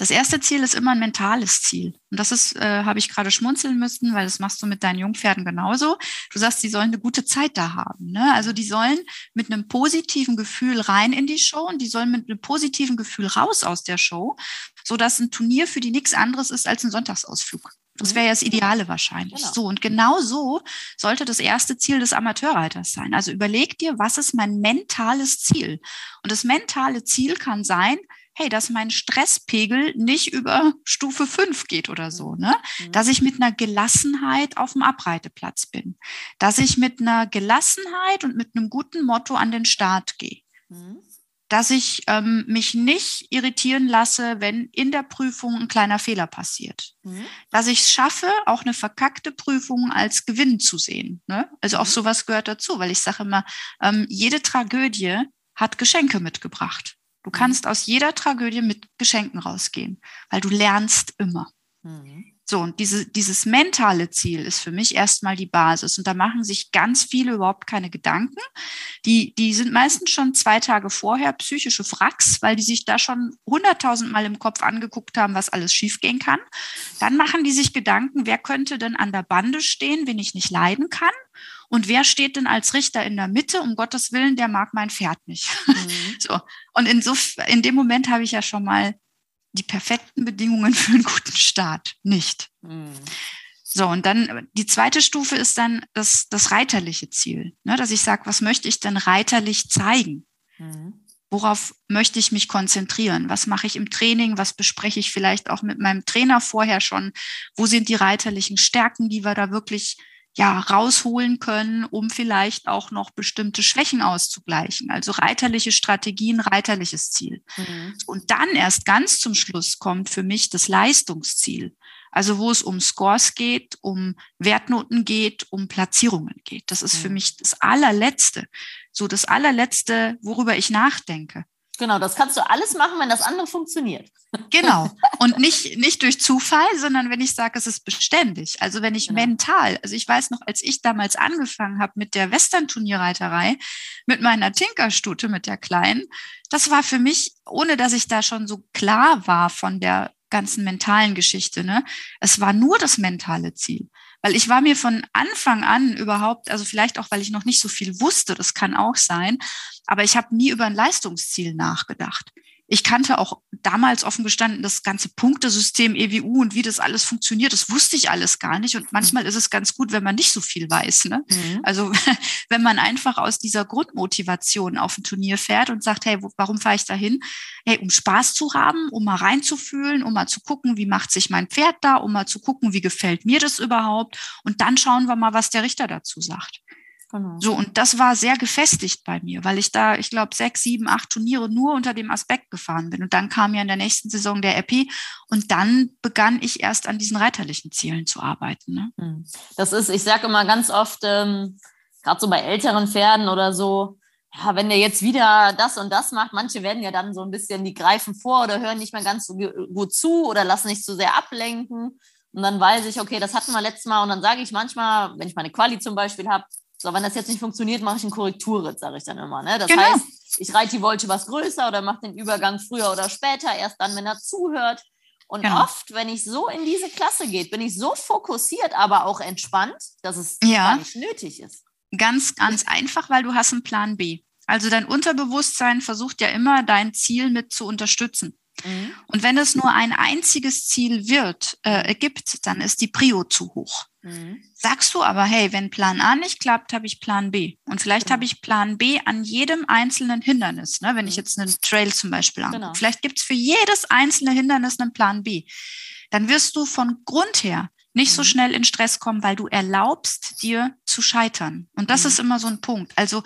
Das erste Ziel ist immer ein mentales Ziel. Und das ist, äh, habe ich gerade schmunzeln müssen, weil das machst du mit deinen Jungpferden genauso. Du sagst, die sollen eine gute Zeit da haben. Ne? Also die sollen mit einem positiven Gefühl rein in die Show und die sollen mit einem positiven Gefühl raus aus der Show, sodass ein Turnier für die nichts anderes ist als ein Sonntagsausflug. Das wäre ja das Ideale wahrscheinlich. Genau. So, und genau so sollte das erste Ziel des Amateurreiters sein. Also überleg dir, was ist mein mentales Ziel? Und das mentale Ziel kann sein, hey, dass mein Stresspegel nicht über Stufe 5 geht oder so, ne? Mhm. Dass ich mit einer Gelassenheit auf dem Abreiteplatz bin. Dass ich mit einer Gelassenheit und mit einem guten Motto an den Start gehe. Mhm. Dass ich ähm, mich nicht irritieren lasse, wenn in der Prüfung ein kleiner Fehler passiert. Mhm. Dass ich es schaffe, auch eine verkackte Prüfung als Gewinn zu sehen. Ne? Also auch sowas gehört dazu, weil ich sage immer, ähm, jede Tragödie hat Geschenke mitgebracht. Du kannst aus jeder Tragödie mit Geschenken rausgehen, weil du lernst immer. Mhm. So, und diese, dieses mentale Ziel ist für mich erstmal die Basis. Und da machen sich ganz viele überhaupt keine Gedanken. Die, die sind meistens schon zwei Tage vorher psychische Wracks, weil die sich da schon hunderttausend Mal im Kopf angeguckt haben, was alles schiefgehen kann. Dann machen die sich Gedanken, wer könnte denn an der Bande stehen, wen ich nicht leiden kann. Und wer steht denn als Richter in der Mitte? Um Gottes Willen, der mag mein Pferd nicht. Mhm. so. Und in, so, in dem Moment habe ich ja schon mal die perfekten Bedingungen für einen guten Start nicht. Mhm. So, und dann die zweite Stufe ist dann das, das reiterliche Ziel, ne, dass ich sage, was möchte ich denn reiterlich zeigen? Mhm. Worauf möchte ich mich konzentrieren? Was mache ich im Training? Was bespreche ich vielleicht auch mit meinem Trainer vorher schon? Wo sind die reiterlichen Stärken, die wir da wirklich ja, rausholen können, um vielleicht auch noch bestimmte Schwächen auszugleichen. Also reiterliche Strategien, reiterliches Ziel. Mhm. Und dann erst ganz zum Schluss kommt für mich das Leistungsziel. Also wo es um Scores geht, um Wertnoten geht, um Platzierungen geht. Das ist mhm. für mich das allerletzte, so das allerletzte, worüber ich nachdenke. Genau, das kannst du alles machen, wenn das andere funktioniert. Genau. Und nicht, nicht durch Zufall, sondern wenn ich sage, es ist beständig. Also wenn ich genau. mental, also ich weiß noch, als ich damals angefangen habe mit der Western-Turnierreiterei, mit meiner Tinkerstute, mit der Kleinen, das war für mich, ohne dass ich da schon so klar war von der ganzen mentalen Geschichte, ne? Es war nur das mentale Ziel. Weil ich war mir von Anfang an überhaupt, also vielleicht auch, weil ich noch nicht so viel wusste, das kann auch sein, aber ich habe nie über ein Leistungsziel nachgedacht. Ich kannte auch damals offen gestanden das ganze Punktesystem EWU und wie das alles funktioniert. Das wusste ich alles gar nicht. Und manchmal ist es ganz gut, wenn man nicht so viel weiß. Ne? Mhm. Also wenn man einfach aus dieser Grundmotivation auf ein Turnier fährt und sagt, hey, wo, warum fahre ich da hin? Hey, um Spaß zu haben, um mal reinzufühlen, um mal zu gucken, wie macht sich mein Pferd da, um mal zu gucken, wie gefällt mir das überhaupt. Und dann schauen wir mal, was der Richter dazu sagt. Genau. So, und das war sehr gefestigt bei mir, weil ich da, ich glaube, sechs, sieben, acht Turniere nur unter dem Aspekt gefahren bin. Und dann kam ja in der nächsten Saison der Epi und dann begann ich erst an diesen reiterlichen Zielen zu arbeiten. Ne? Hm. Das ist, ich sage immer ganz oft, ähm, gerade so bei älteren Pferden oder so, ja, wenn der jetzt wieder das und das macht, manche werden ja dann so ein bisschen, die greifen vor oder hören nicht mehr ganz so gut zu oder lassen nicht so sehr ablenken. Und dann weiß ich, okay, das hatten wir letztes Mal. Und dann sage ich manchmal, wenn ich meine Quali zum Beispiel habe, so, wenn das jetzt nicht funktioniert, mache ich einen Korrekturritt, sage ich dann immer. Ne? Das genau. heißt, ich reite die Wolte was größer oder mache den Übergang früher oder später, erst dann, wenn er zuhört. Und genau. oft, wenn ich so in diese Klasse geht, bin ich so fokussiert, aber auch entspannt, dass es ja. gar nicht nötig ist. Ganz, ganz einfach, weil du hast einen Plan B. Also dein Unterbewusstsein versucht ja immer, dein Ziel mit zu unterstützen. Mhm. Und wenn es nur ein einziges Ziel wird, äh, gibt, dann ist die Prio zu hoch. Mhm. Sagst du aber, hey, wenn Plan A nicht klappt, habe ich Plan B. Und vielleicht mhm. habe ich Plan B an jedem einzelnen Hindernis. Ne? Wenn ich mhm. jetzt einen Trail zum Beispiel angucke. Genau. Vielleicht gibt es für jedes einzelne Hindernis einen Plan B. Dann wirst du von Grund her nicht so mhm. schnell in Stress kommen, weil du erlaubst dir zu scheitern. Und das mhm. ist immer so ein Punkt. Also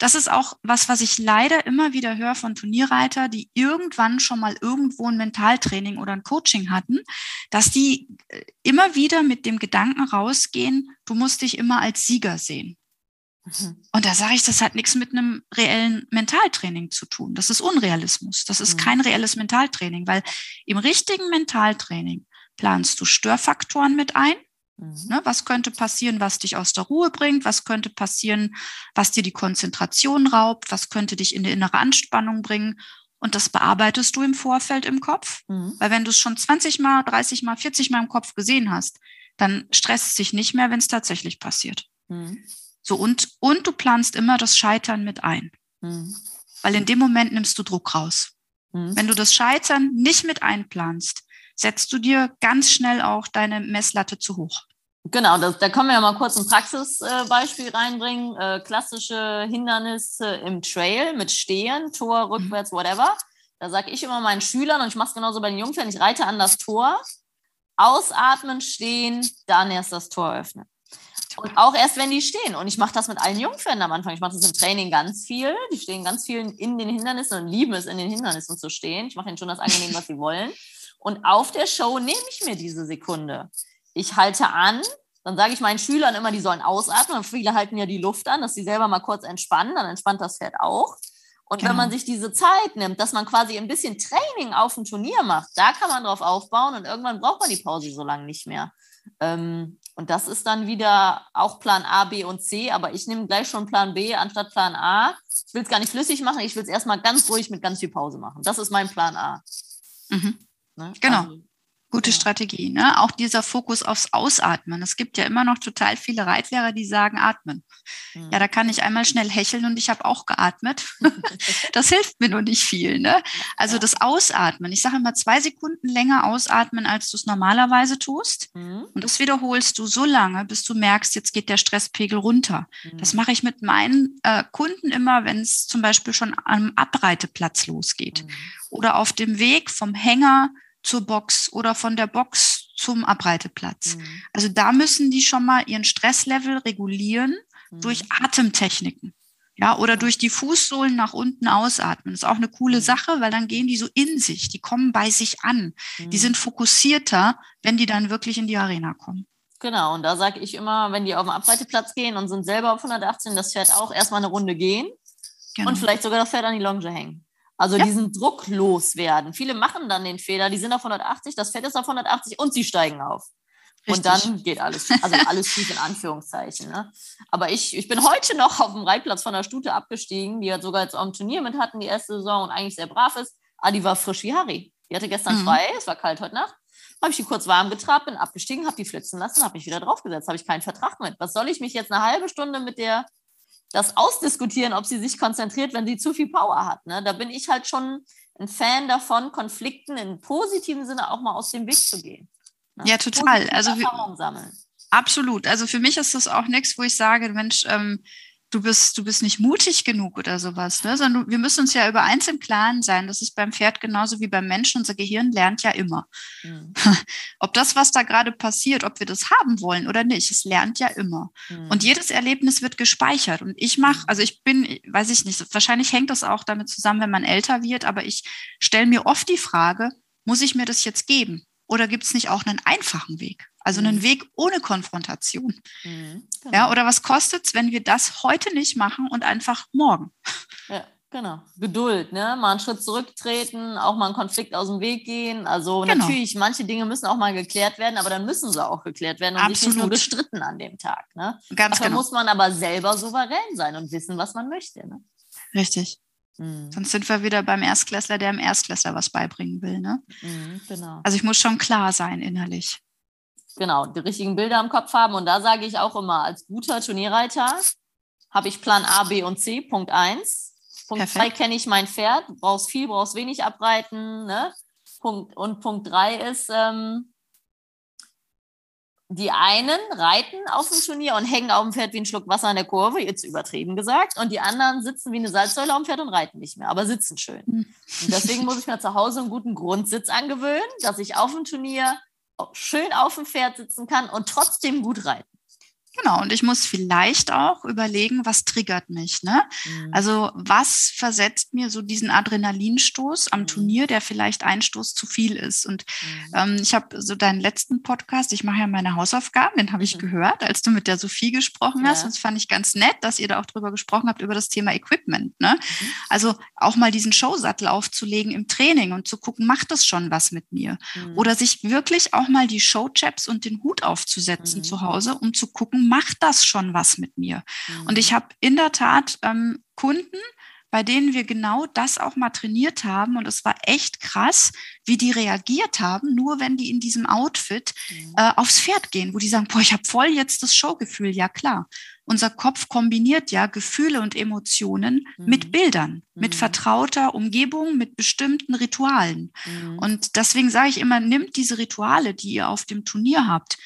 das ist auch was, was ich leider immer wieder höre von Turnierreiter, die irgendwann schon mal irgendwo ein Mentaltraining oder ein Coaching hatten, dass die äh, immer wieder mit dem Gedanken rausgehen, du musst dich immer als Sieger sehen. Mhm. Und da sage ich, das hat nichts mit einem reellen Mentaltraining zu tun. Das ist Unrealismus. Das ist mhm. kein reelles Mentaltraining, weil im richtigen Mentaltraining planst du Störfaktoren mit ein, Mhm. Ne, was könnte passieren, was dich aus der Ruhe bringt? Was könnte passieren, was dir die Konzentration raubt? Was könnte dich in eine innere Anspannung bringen? Und das bearbeitest du im Vorfeld im Kopf. Mhm. Weil wenn du es schon 20 mal, 30 mal, 40 mal im Kopf gesehen hast, dann stresst es dich nicht mehr, wenn es tatsächlich passiert. Mhm. So, und, und du planst immer das Scheitern mit ein. Mhm. Weil in dem Moment nimmst du Druck raus. Mhm. Wenn du das Scheitern nicht mit einplanst, setzt du dir ganz schnell auch deine Messlatte zu hoch. Genau, das, da können wir ja mal kurz ein Praxisbeispiel äh, reinbringen. Äh, klassische Hindernisse im Trail mit Stehen, Tor, mhm. rückwärts, whatever. Da sage ich immer meinen Schülern, und ich mache es genauso bei den Jungfern, ich reite an das Tor, ausatmen, stehen, dann erst das Tor öffnen. Und auch erst, wenn die stehen. Und ich mache das mit allen Jungpferden am Anfang. Ich mache das im Training ganz viel. Die stehen ganz viel in den Hindernissen und lieben es, in den Hindernissen zu stehen. Ich mache ihnen schon das angenehm, was sie wollen. Und auf der Show nehme ich mir diese Sekunde ich halte an, dann sage ich meinen Schülern immer, die sollen ausatmen. Und viele halten ja die Luft an, dass sie selber mal kurz entspannen, dann entspannt das Pferd auch. Und genau. wenn man sich diese Zeit nimmt, dass man quasi ein bisschen Training auf dem Turnier macht, da kann man drauf aufbauen und irgendwann braucht man die Pause so lange nicht mehr. Ähm, und das ist dann wieder auch Plan A, B und C, aber ich nehme gleich schon Plan B anstatt Plan A. Ich will es gar nicht flüssig machen, ich will es erstmal ganz ruhig mit ganz viel Pause machen. Das ist mein Plan A. Mhm. Ne? Genau. Also, Gute ja. Strategie, ne? Auch dieser Fokus aufs Ausatmen. Es gibt ja immer noch total viele Reitlehrer, die sagen, atmen. Mhm. Ja, da kann ich einmal schnell hecheln und ich habe auch geatmet. das hilft mir nur nicht viel, ne? Also ja. das Ausatmen. Ich sage immer zwei Sekunden länger ausatmen, als du es normalerweise tust. Mhm. Und das wiederholst du so lange, bis du merkst, jetzt geht der Stresspegel runter. Mhm. Das mache ich mit meinen äh, Kunden immer, wenn es zum Beispiel schon am Abreiteplatz losgeht. Mhm. Oder auf dem Weg vom Hänger zur Box oder von der Box zum Abreiteplatz. Mhm. Also da müssen die schon mal ihren Stresslevel regulieren mhm. durch Atemtechniken. Ja, oder durch die Fußsohlen nach unten ausatmen. Das ist auch eine coole mhm. Sache, weil dann gehen die so in sich, die kommen bei sich an. Die mhm. sind fokussierter, wenn die dann wirklich in die Arena kommen. Genau, und da sage ich immer, wenn die auf den Abreiteplatz gehen und sind selber auf 118, das Pferd auch erstmal eine Runde gehen genau. und vielleicht sogar das Pferd an die Longe hängen. Also ja. diesen Druck loswerden. Viele machen dann den Fehler, die sind auf 180, das Fett ist auf 180 und sie steigen auf. Richtig. Und dann geht alles, also alles schief in Anführungszeichen. Ne? Aber ich, ich bin heute noch auf dem Reitplatz von der Stute abgestiegen, die hat sogar jetzt ein Turnier mit hatten, die erste Saison und eigentlich sehr brav ist. Ah, die war frisch wie Harry. Die hatte gestern mhm. frei, es war kalt heute Nacht. Habe ich die kurz warm getrabt, bin abgestiegen, habe die flitzen lassen, habe mich wieder draufgesetzt, habe ich keinen Vertrag mit. Was soll ich mich jetzt eine halbe Stunde mit der das ausdiskutieren, ob sie sich konzentriert, wenn sie zu viel Power hat. Ne? Da bin ich halt schon ein Fan davon, Konflikten im positiven Sinne auch mal aus dem Weg zu gehen. Ne? Ja, total. Also Erfahrung sammeln. Absolut. Also für mich ist das auch nichts, wo ich sage, Mensch, ähm, du bist, du bist nicht mutig genug oder sowas, ne? sondern wir müssen uns ja über eins im Klaren sein. Das ist beim Pferd genauso wie beim Menschen. Unser Gehirn lernt ja immer. Mhm. ob das, was da gerade passiert, ob wir das haben wollen oder nicht, es lernt ja immer. Mhm. Und jedes Erlebnis wird gespeichert. Und ich mache, mhm. also ich bin, weiß ich nicht, wahrscheinlich hängt das auch damit zusammen, wenn man älter wird, aber ich stelle mir oft die Frage, muss ich mir das jetzt geben? Oder gibt es nicht auch einen einfachen Weg? Also einen mhm. Weg ohne Konfrontation. Mhm, genau. Ja, oder was kostet es, wenn wir das heute nicht machen und einfach morgen? Ja, genau. Geduld, ne? Mal einen Schritt zurücktreten, auch mal einen Konflikt aus dem Weg gehen. Also genau. natürlich, manche Dinge müssen auch mal geklärt werden, aber dann müssen sie auch geklärt werden und Absolut. nicht nur gestritten an dem Tag. Ne? Ganz Dafür genau. muss man aber selber souverän sein und wissen, was man möchte. Ne? Richtig. Mhm. Sonst sind wir wieder beim Erstklässler, der im Erstklässler was beibringen will. Ne? Mhm, genau. Also ich muss schon klar sein innerlich. Genau, die richtigen Bilder im Kopf haben. Und da sage ich auch immer, als guter Turnierreiter habe ich Plan A, B und C, Punkt 1. Punkt 2 kenne ich mein Pferd, brauchst viel, brauchst wenig abreiten. Ne? Punkt, und Punkt 3 ist, ähm, die einen reiten auf dem Turnier und hängen auf dem Pferd wie ein Schluck Wasser an der Kurve, jetzt übertrieben gesagt, und die anderen sitzen wie eine Salzsäule auf dem Pferd und reiten nicht mehr, aber sitzen schön. Hm. Und deswegen muss ich mir zu Hause einen guten Grundsitz angewöhnen, dass ich auf dem Turnier schön auf dem Pferd sitzen kann und trotzdem gut reiten. Genau, und ich muss vielleicht auch überlegen, was triggert mich. Ne? Mhm. Also was versetzt mir so diesen Adrenalinstoß am mhm. Turnier, der vielleicht ein Stoß zu viel ist. Und mhm. ähm, ich habe so deinen letzten Podcast, ich mache ja meine Hausaufgaben, den habe ich mhm. gehört, als du mit der Sophie gesprochen hast. Ja. Und das fand ich ganz nett, dass ihr da auch drüber gesprochen habt, über das Thema Equipment. Ne? Mhm. Also auch mal diesen Showsattel aufzulegen im Training und zu gucken, macht das schon was mit mir? Mhm. Oder sich wirklich auch mal die Showchaps und den Hut aufzusetzen zu Hause, um zu gucken, macht das schon was mit mir. Mhm. Und ich habe in der Tat ähm, Kunden, bei denen wir genau das auch mal trainiert haben. Und es war echt krass, wie die reagiert haben, nur wenn die in diesem Outfit mhm. äh, aufs Pferd gehen, wo die sagen, boah, ich habe voll jetzt das Showgefühl. Ja klar, unser Kopf kombiniert ja Gefühle und Emotionen mhm. mit Bildern, mhm. mit vertrauter Umgebung, mit bestimmten Ritualen. Mhm. Und deswegen sage ich immer, nimmt diese Rituale, die ihr auf dem Turnier habt,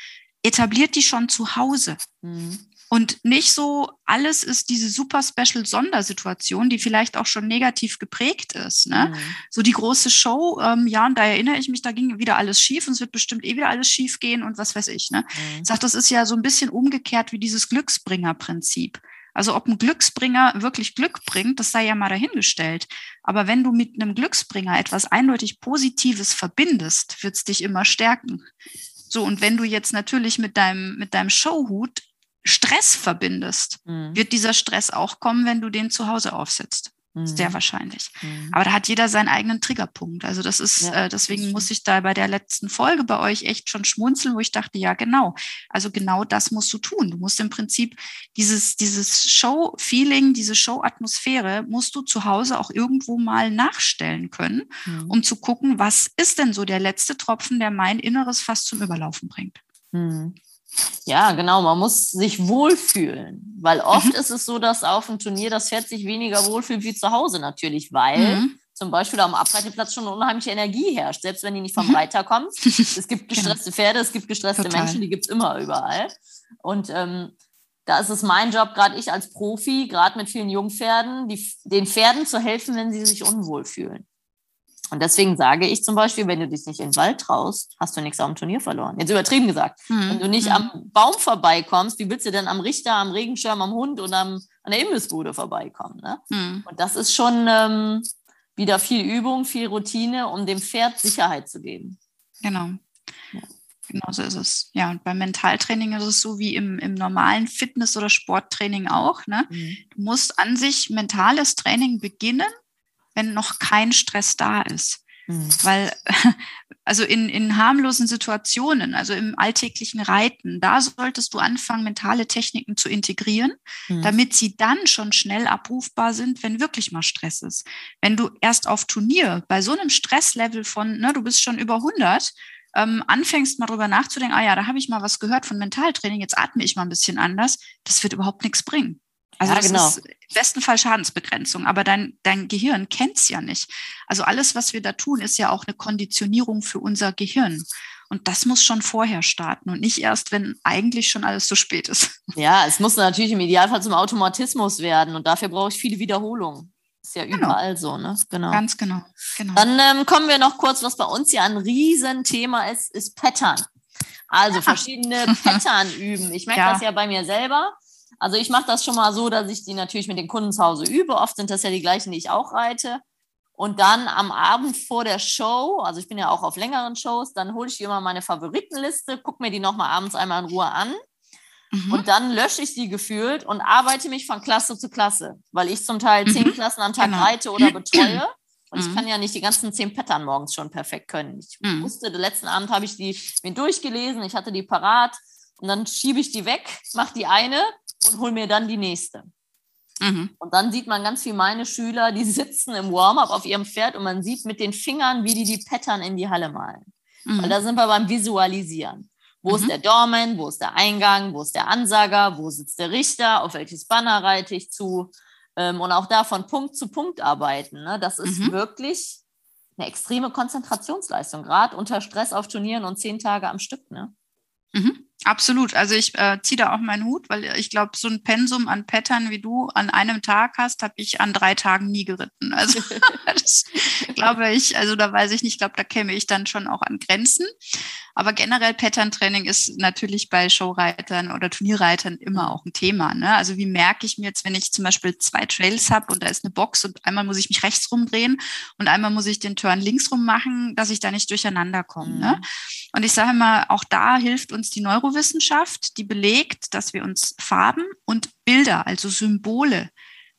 etabliert die schon zu Hause. Mhm. Und nicht so, alles ist diese super special Sondersituation, die vielleicht auch schon negativ geprägt ist. Ne? Mhm. So die große Show, ähm, ja, und da erinnere ich mich, da ging wieder alles schief und es wird bestimmt eh wieder alles schief gehen und was weiß ich. Ne? Mhm. Ich sage, das ist ja so ein bisschen umgekehrt wie dieses Glücksbringer-Prinzip. Also ob ein Glücksbringer wirklich Glück bringt, das sei ja mal dahingestellt. Aber wenn du mit einem Glücksbringer etwas eindeutig Positives verbindest, wird es dich immer stärken. So, und wenn du jetzt natürlich mit deinem, mit deinem Showhut Stress verbindest, mhm. wird dieser Stress auch kommen, wenn du den zu Hause aufsetzt. Mhm. Sehr wahrscheinlich. Mhm. Aber da hat jeder seinen eigenen Triggerpunkt. Also das ist, ja, äh, deswegen muss ich da bei der letzten Folge bei euch echt schon schmunzeln, wo ich dachte, ja, genau. Also genau das musst du tun. Du musst im Prinzip dieses, dieses Show-Feeling, diese Show-Atmosphäre musst du zu Hause auch irgendwo mal nachstellen können, mhm. um zu gucken, was ist denn so der letzte Tropfen, der mein Inneres fast zum Überlaufen bringt. Mhm. Ja, genau. Man muss sich wohlfühlen, weil oft mhm. ist es so, dass auf dem Turnier das Pferd sich weniger wohlfühlt wie zu Hause natürlich, weil mhm. zum Beispiel am Abreiteplatz schon unheimliche Energie herrscht, selbst wenn die nicht vom mhm. Reiter kommt. Es gibt genau. gestresste Pferde, es gibt gestresste Total. Menschen, die gibt es immer überall. Und ähm, da ist es mein Job, gerade ich als Profi, gerade mit vielen Jungpferden, die, den Pferden zu helfen, wenn sie sich unwohl fühlen. Und deswegen sage ich zum Beispiel, wenn du dich nicht in den Wald traust, hast du nichts am Turnier verloren. Jetzt übertrieben gesagt. Mhm. Wenn du nicht mhm. am Baum vorbeikommst, wie willst du denn am Richter, am Regenschirm, am Hund und am, an der Imbissbude vorbeikommen? Ne? Mhm. Und das ist schon ähm, wieder viel Übung, viel Routine, um dem Pferd Sicherheit zu geben. Genau. Ja. Genau so ist es. Ja, und beim Mentaltraining ist es so wie im, im normalen Fitness- oder Sporttraining auch. Ne? Mhm. Du musst an sich mentales Training beginnen wenn noch kein Stress da ist. Mhm. Weil, also in, in harmlosen Situationen, also im alltäglichen Reiten, da solltest du anfangen, mentale Techniken zu integrieren, mhm. damit sie dann schon schnell abrufbar sind, wenn wirklich mal Stress ist. Wenn du erst auf Turnier bei so einem Stresslevel von, ne, du bist schon über 100, ähm, anfängst mal drüber nachzudenken, ah ja, da habe ich mal was gehört von Mentaltraining, jetzt atme ich mal ein bisschen anders, das wird überhaupt nichts bringen. Also ja, das genau. ist im besten Fall Schadensbegrenzung, aber dein, dein Gehirn kennt es ja nicht. Also alles, was wir da tun, ist ja auch eine Konditionierung für unser Gehirn. Und das muss schon vorher starten und nicht erst, wenn eigentlich schon alles zu spät ist. Ja, es muss natürlich im Idealfall zum Automatismus werden und dafür brauche ich viele Wiederholungen. Ist ja genau. überall so, ne? Genau. Ganz genau. genau. Dann ähm, kommen wir noch kurz, was bei uns ja ein Riesenthema ist, ist Pattern. Also verschiedene Pattern üben. Ich merke ja. das ja bei mir selber. Also ich mache das schon mal so, dass ich die natürlich mit den Kunden zu Hause übe. Oft sind das ja die gleichen, die ich auch reite. Und dann am Abend vor der Show, also ich bin ja auch auf längeren Shows, dann hole ich immer meine Favoritenliste, gucke mir die nochmal abends einmal in Ruhe an. Mhm. Und dann lösche ich die gefühlt und arbeite mich von Klasse zu Klasse, weil ich zum Teil zehn mhm. Klassen am Tag genau. reite oder betreue. Und mhm. ich kann ja nicht die ganzen zehn Pattern morgens schon perfekt können. Ich mhm. wusste, den letzten Abend habe ich die mir durchgelesen, ich hatte die parat und dann schiebe ich die weg, mache die eine und hole mir dann die nächste. Mhm. Und dann sieht man ganz viel meine Schüler, die sitzen im Warm-up auf ihrem Pferd und man sieht mit den Fingern, wie die die Pattern in die Halle malen. Mhm. Weil da sind wir beim Visualisieren. Wo mhm. ist der Dorman? Wo ist der Eingang? Wo ist der Ansager? Wo sitzt der Richter? Auf welches Banner reite ich zu? Ähm, und auch da von Punkt zu Punkt arbeiten. Ne? Das ist mhm. wirklich eine extreme Konzentrationsleistung, gerade unter Stress auf Turnieren und zehn Tage am Stück. Ne? Mhm. Absolut. Also ich äh, ziehe da auch meinen Hut, weil ich glaube, so ein Pensum an Pattern, wie du an einem Tag hast, habe ich an drei Tagen nie geritten. Also das glaube ich, also da weiß ich nicht, ich glaube, da käme ich dann schon auch an Grenzen. Aber generell Pattern-Training ist natürlich bei Showreitern oder Turnierreitern immer auch ein Thema. Ne? Also wie merke ich mir jetzt, wenn ich zum Beispiel zwei Trails habe und da ist eine Box und einmal muss ich mich rechts rumdrehen und einmal muss ich den Turn links rum machen, dass ich da nicht durcheinander komme. Ne? Mhm. Ne? Und ich sage mal, auch da hilft uns die Neurowissenschaft, die belegt, dass wir uns Farben und Bilder, also Symbole,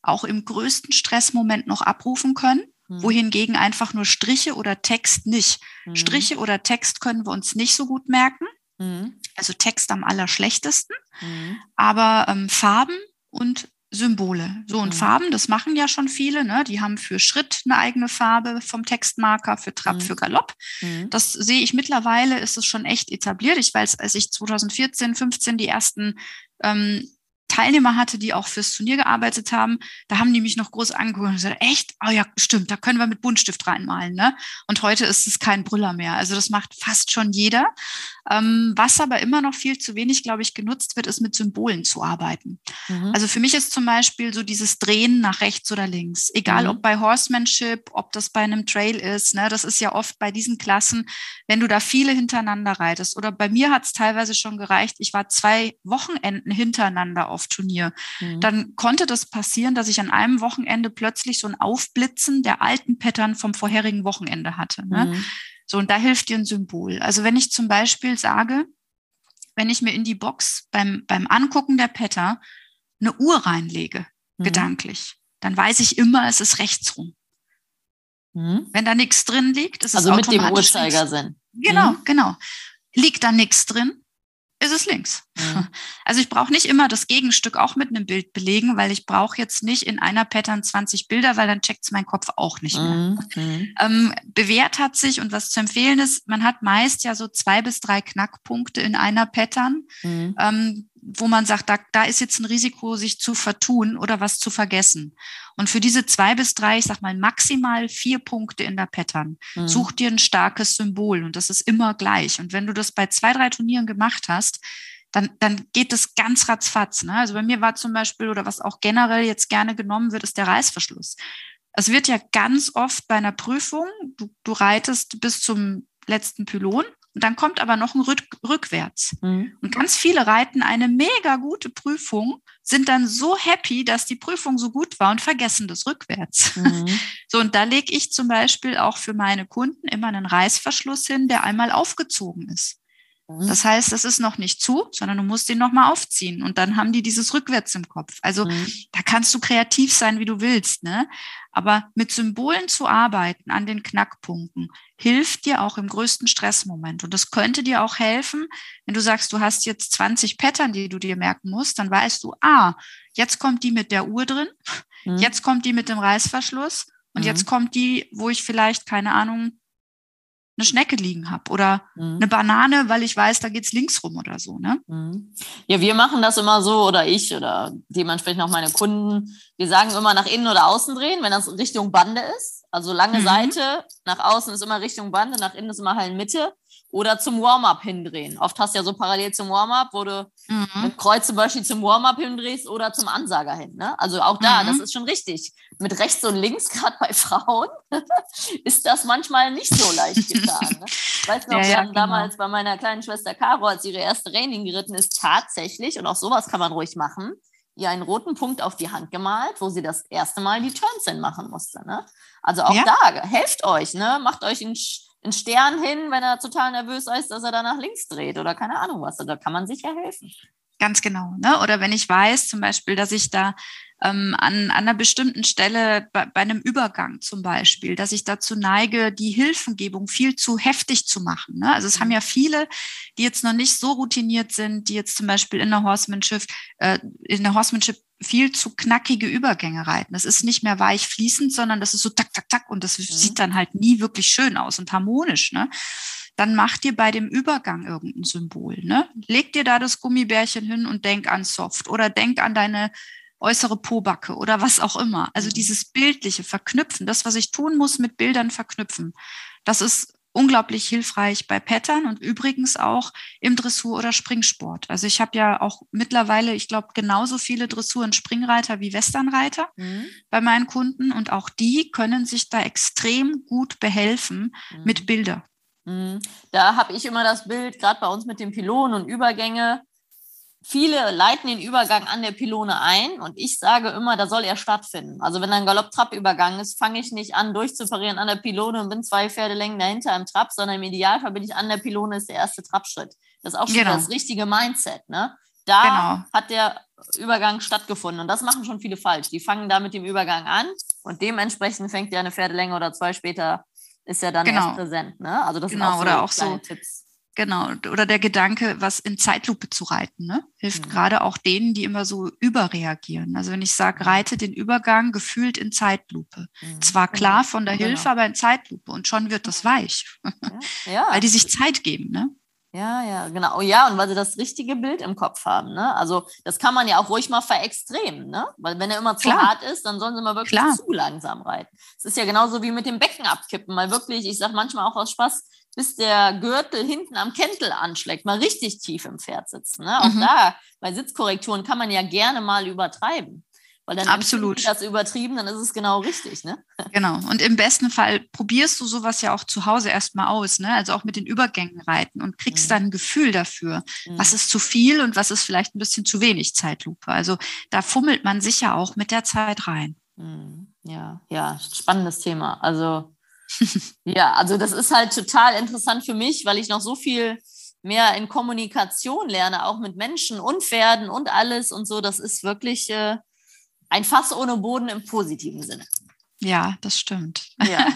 auch im größten Stressmoment noch abrufen können Mhm. wohingegen einfach nur Striche oder Text nicht. Mhm. Striche oder Text können wir uns nicht so gut merken, mhm. also Text am allerschlechtesten, mhm. aber ähm, Farben und Symbole. So, und mhm. Farben, das machen ja schon viele, ne? Die haben für Schritt eine eigene Farbe vom Textmarker, für Trab, mhm. für Galopp. Das sehe ich mittlerweile, ist es schon echt etabliert. Ich weiß, als ich 2014, 15 die ersten ähm, Teilnehmer hatte, die auch fürs Turnier gearbeitet haben, da haben die mich noch groß angeguckt und gesagt, echt? Oh ja, stimmt, da können wir mit Buntstift reinmalen. Ne? Und heute ist es kein Brüller mehr. Also das macht fast schon jeder. Ähm, was aber immer noch viel zu wenig, glaube ich, genutzt wird, ist mit Symbolen zu arbeiten. Mhm. Also für mich ist zum Beispiel so dieses Drehen nach rechts oder links, egal mhm. ob bei Horsemanship, ob das bei einem Trail ist. Ne? Das ist ja oft bei diesen Klassen, wenn du da viele hintereinander reitest. Oder bei mir hat es teilweise schon gereicht, ich war zwei Wochenenden hintereinander auf Turnier. Mhm. Dann konnte das passieren, dass ich an einem Wochenende plötzlich so ein Aufblitzen der alten Pattern vom vorherigen Wochenende hatte. Ne? So, und da hilft dir ein Symbol. Also wenn ich zum Beispiel sage, wenn ich mir in die Box beim, beim Angucken der Patter eine Uhr reinlege, mhm. gedanklich, dann weiß ich immer, es ist rechts rum. Mhm. Wenn da nichts drin liegt, ist also es automatisch mit dem Uhrzeigersinn. Genau, mhm. genau. Liegt da nichts drin, ist es links. Mhm. Also ich brauche nicht immer das Gegenstück auch mit einem Bild belegen, weil ich brauche jetzt nicht in einer Pattern 20 Bilder, weil dann checkt es mein Kopf auch nicht mehr. Mhm. mhm. Ähm, bewährt hat sich und was zu empfehlen ist, man hat meist ja so zwei bis drei Knackpunkte in einer Pattern. Mhm. Ähm, wo man sagt, da, da ist jetzt ein Risiko, sich zu vertun oder was zu vergessen. Und für diese zwei bis drei, ich sag mal maximal vier Punkte in der Pattern, mhm. such dir ein starkes Symbol und das ist immer gleich. Und wenn du das bei zwei, drei Turnieren gemacht hast, dann, dann geht es ganz ratzfatz. Ne? Also bei mir war zum Beispiel, oder was auch generell jetzt gerne genommen wird, ist der Reißverschluss. Es wird ja ganz oft bei einer Prüfung, du, du reitest bis zum letzten Pylon und dann kommt aber noch ein Rück rückwärts. Mhm. Und ganz viele reiten eine mega gute Prüfung, sind dann so happy, dass die Prüfung so gut war und vergessen das rückwärts. Mhm. So, und da lege ich zum Beispiel auch für meine Kunden immer einen Reißverschluss hin, der einmal aufgezogen ist. Mhm. Das heißt, das ist noch nicht zu, sondern du musst den nochmal aufziehen und dann haben die dieses rückwärts im Kopf. Also mhm. da kannst du kreativ sein, wie du willst, ne? Aber mit Symbolen zu arbeiten an den Knackpunkten hilft dir auch im größten Stressmoment. Und das könnte dir auch helfen, wenn du sagst, du hast jetzt 20 Pattern, die du dir merken musst, dann weißt du, ah, jetzt kommt die mit der Uhr drin, mhm. jetzt kommt die mit dem Reißverschluss und jetzt mhm. kommt die, wo ich vielleicht, keine Ahnung, eine Schnecke liegen habe oder mhm. eine Banane, weil ich weiß, da geht es links rum oder so. Ne? Mhm. Ja, wir machen das immer so oder ich oder dementsprechend auch meine Kunden. Wir sagen immer nach innen oder außen drehen, wenn das Richtung Bande ist. Also lange mhm. Seite, nach außen ist immer Richtung Bande, nach innen ist immer halt Mitte oder zum Warm-up hindrehen. Oft hast du ja so parallel zum Warm-up, wo du mhm. mit Kreuz zum Beispiel zum Warm-up hindrehst oder zum Ansager hin. Ne? Also auch da, mhm. das ist schon richtig. Mit rechts und links, gerade bei Frauen, ist das manchmal nicht so leicht getan. Ne? Weißt du noch, ja, wir ja, genau. damals bei meiner kleinen Schwester Caro, als ihre erste Training geritten ist, tatsächlich, und auch sowas kann man ruhig machen, ihr einen roten Punkt auf die Hand gemalt, wo sie das erste Mal die Turns hin machen musste. Ne? Also auch ja. da, helft euch, ne? macht euch ein einen Stern hin, wenn er total nervös ist, dass er da nach links dreht oder keine Ahnung was. Da kann man sicher helfen. Ganz genau. Ne? Oder wenn ich weiß zum Beispiel, dass ich da ähm, an, an einer bestimmten Stelle bei, bei einem Übergang zum Beispiel, dass ich dazu neige, die Hilfengebung viel zu heftig zu machen. Ne? Also es haben mhm. ja viele, die jetzt noch nicht so routiniert sind, die jetzt zum Beispiel in der Horsemanship, äh, in der Horsemanship viel zu knackige Übergänge reiten. Das ist nicht mehr weich fließend, sondern das ist so tak, tak, tak und das mhm. sieht dann halt nie wirklich schön aus und harmonisch. Ne? Dann mach dir bei dem Übergang irgendein Symbol. Ne? Leg dir da das Gummibärchen hin und denk an Soft oder denk an deine äußere Pobacke oder was auch immer. Also mhm. dieses bildliche Verknüpfen, das, was ich tun muss, mit Bildern verknüpfen, das ist unglaublich hilfreich bei Pattern und übrigens auch im Dressur- oder Springsport. Also ich habe ja auch mittlerweile, ich glaube, genauso viele Dressur- und Springreiter wie Westernreiter mhm. bei meinen Kunden und auch die können sich da extrem gut behelfen mhm. mit Bildern. Mhm. Da habe ich immer das Bild, gerade bei uns mit den Pylonen und Übergänge, Viele leiten den Übergang an der Pylone ein und ich sage immer, da soll er stattfinden. Also wenn ein Galopp-Trab-Übergang ist, fange ich nicht an, durchzuparieren an der Pylone und bin zwei Pferdelängen dahinter im Trab, sondern im Idealfall bin ich an der Pylone, ist der erste Trabschritt. Das ist auch schon genau. das richtige Mindset. Ne? Da genau. hat der Übergang stattgefunden und das machen schon viele falsch. Die fangen da mit dem Übergang an und dementsprechend fängt ja eine Pferdelänge oder zwei später ist ja dann genau. erst präsent. Ne? Also das genau, sind auch so, oder auch so Tipps Genau, oder der Gedanke, was in Zeitlupe zu reiten, ne? hilft mhm. gerade auch denen, die immer so überreagieren. Also wenn ich sage, mhm. reite den Übergang gefühlt in Zeitlupe. Mhm. Zwar klar von der genau. Hilfe, aber in Zeitlupe und schon wird das weich. Ja. ja. Weil die sich Zeit geben. Ne? Ja, ja, genau. Oh ja, und weil sie das richtige Bild im Kopf haben. Ne? Also das kann man ja auch ruhig mal verextremen. Ne? Weil wenn er immer zu Klar. hart ist, dann sollen sie mal wirklich Klar. zu langsam reiten. Es ist ja genauso wie mit dem Becken abkippen. Mal wirklich, ich sage manchmal auch aus Spaß, bis der Gürtel hinten am Kentel anschlägt, mal richtig tief im Pferd sitzen. Ne? Auch mhm. da, bei Sitzkorrekturen kann man ja gerne mal übertreiben. Weil dann Absolut. das übertrieben, dann ist es genau richtig, ne? Genau. Und im besten Fall probierst du sowas ja auch zu Hause erstmal aus, ne? Also auch mit den Übergängen reiten und kriegst mhm. dann ein Gefühl dafür, mhm. was ist zu viel und was ist vielleicht ein bisschen zu wenig Zeitlupe. Also da fummelt man sicher auch mit der Zeit rein. Mhm. Ja, ja, spannendes Thema. Also ja, also das ist halt total interessant für mich, weil ich noch so viel mehr in Kommunikation lerne, auch mit Menschen und Pferden und alles und so. Das ist wirklich äh, ein Fass ohne Boden im positiven Sinne. Ja, das stimmt. Ja,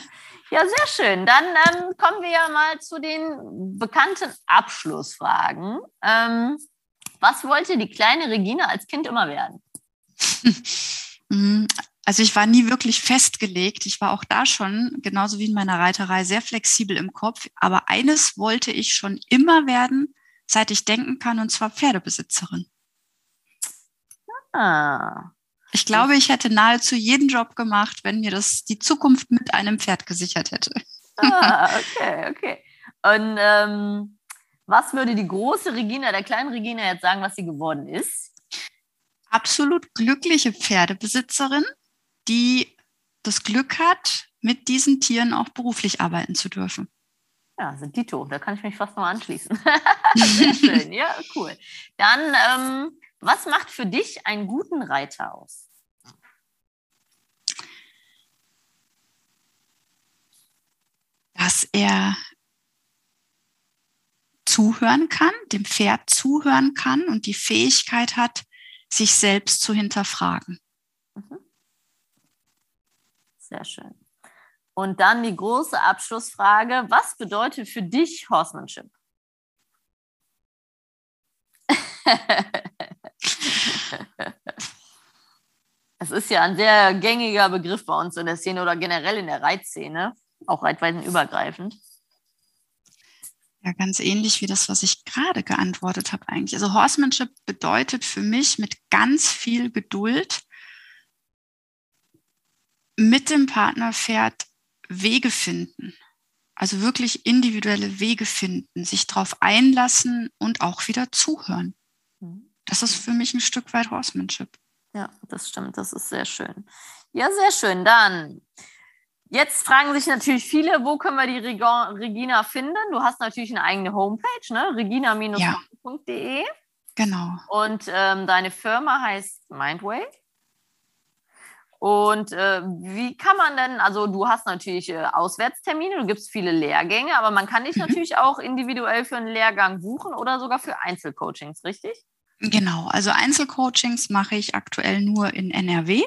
ja sehr schön. Dann ähm, kommen wir ja mal zu den bekannten Abschlussfragen. Ähm, was wollte die kleine Regina als Kind immer werden? Also ich war nie wirklich festgelegt. Ich war auch da schon, genauso wie in meiner Reiterei, sehr flexibel im Kopf. Aber eines wollte ich schon immer werden, seit ich denken kann, und zwar Pferdebesitzerin. Ah, ich glaube, ich hätte nahezu jeden Job gemacht, wenn mir das die Zukunft mit einem Pferd gesichert hätte. Ah, okay, okay. Und ähm, was würde die große Regina, der kleinen Regina jetzt sagen, was sie geworden ist? Absolut glückliche Pferdebesitzerin, die das Glück hat, mit diesen Tieren auch beruflich arbeiten zu dürfen. Ja, sind Dito, da kann ich mich fast noch anschließen. Sehr schön, ja, cool. Dann ähm, was macht für dich einen guten Reiter aus? Dass er zuhören kann, dem Pferd zuhören kann und die Fähigkeit hat, sich selbst zu hinterfragen. Mhm. Sehr schön. Und dann die große Abschlussfrage: Was bedeutet für dich Horsemanship? Es ist ja ein sehr gängiger Begriff bei uns in der Szene oder generell in der Reitszene, auch reitweisen übergreifend. Ja, ganz ähnlich wie das, was ich gerade geantwortet habe eigentlich. Also Horsemanship bedeutet für mich mit ganz viel Geduld mit dem Partnerpferd Wege finden. Also wirklich individuelle Wege finden, sich darauf einlassen und auch wieder zuhören. Mhm. Das ist für mich ein Stück weit Horsemanship. Ja, das stimmt. Das ist sehr schön. Ja, sehr schön. Dann, jetzt fragen sich natürlich viele, wo können wir die Regina finden? Du hast natürlich eine eigene Homepage, ne? regina-de. Ja. Genau. Und ähm, deine Firma heißt Mindway. Und äh, wie kann man denn, also du hast natürlich äh, Auswärtstermine, du gibst viele Lehrgänge, aber man kann dich mhm. natürlich auch individuell für einen Lehrgang buchen oder sogar für Einzelcoachings, richtig? Genau, also Einzelcoachings mache ich aktuell nur in NRW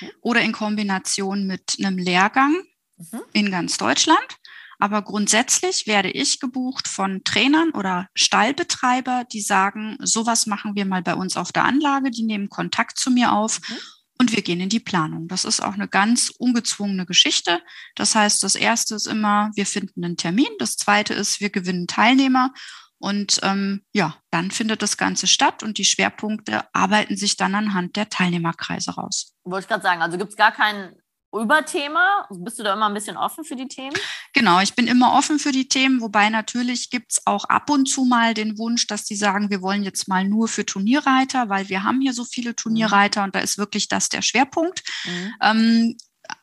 mhm. oder in Kombination mit einem Lehrgang mhm. in ganz Deutschland. Aber grundsätzlich werde ich gebucht von Trainern oder Stallbetreiber, die sagen, sowas machen wir mal bei uns auf der Anlage, die nehmen Kontakt zu mir auf mhm. Und wir gehen in die Planung. Das ist auch eine ganz ungezwungene Geschichte. Das heißt, das erste ist immer, wir finden einen Termin. Das zweite ist, wir gewinnen Teilnehmer. Und ähm, ja, dann findet das Ganze statt und die Schwerpunkte arbeiten sich dann anhand der Teilnehmerkreise raus. Wollte ich gerade sagen, also gibt es gar kein Überthema? Bist du da immer ein bisschen offen für die Themen? Genau, ich bin immer offen für die Themen, wobei natürlich gibt es auch ab und zu mal den Wunsch, dass die sagen, wir wollen jetzt mal nur für Turnierreiter, weil wir haben hier so viele Turnierreiter mhm. und da ist wirklich das der Schwerpunkt. Mhm. Ähm,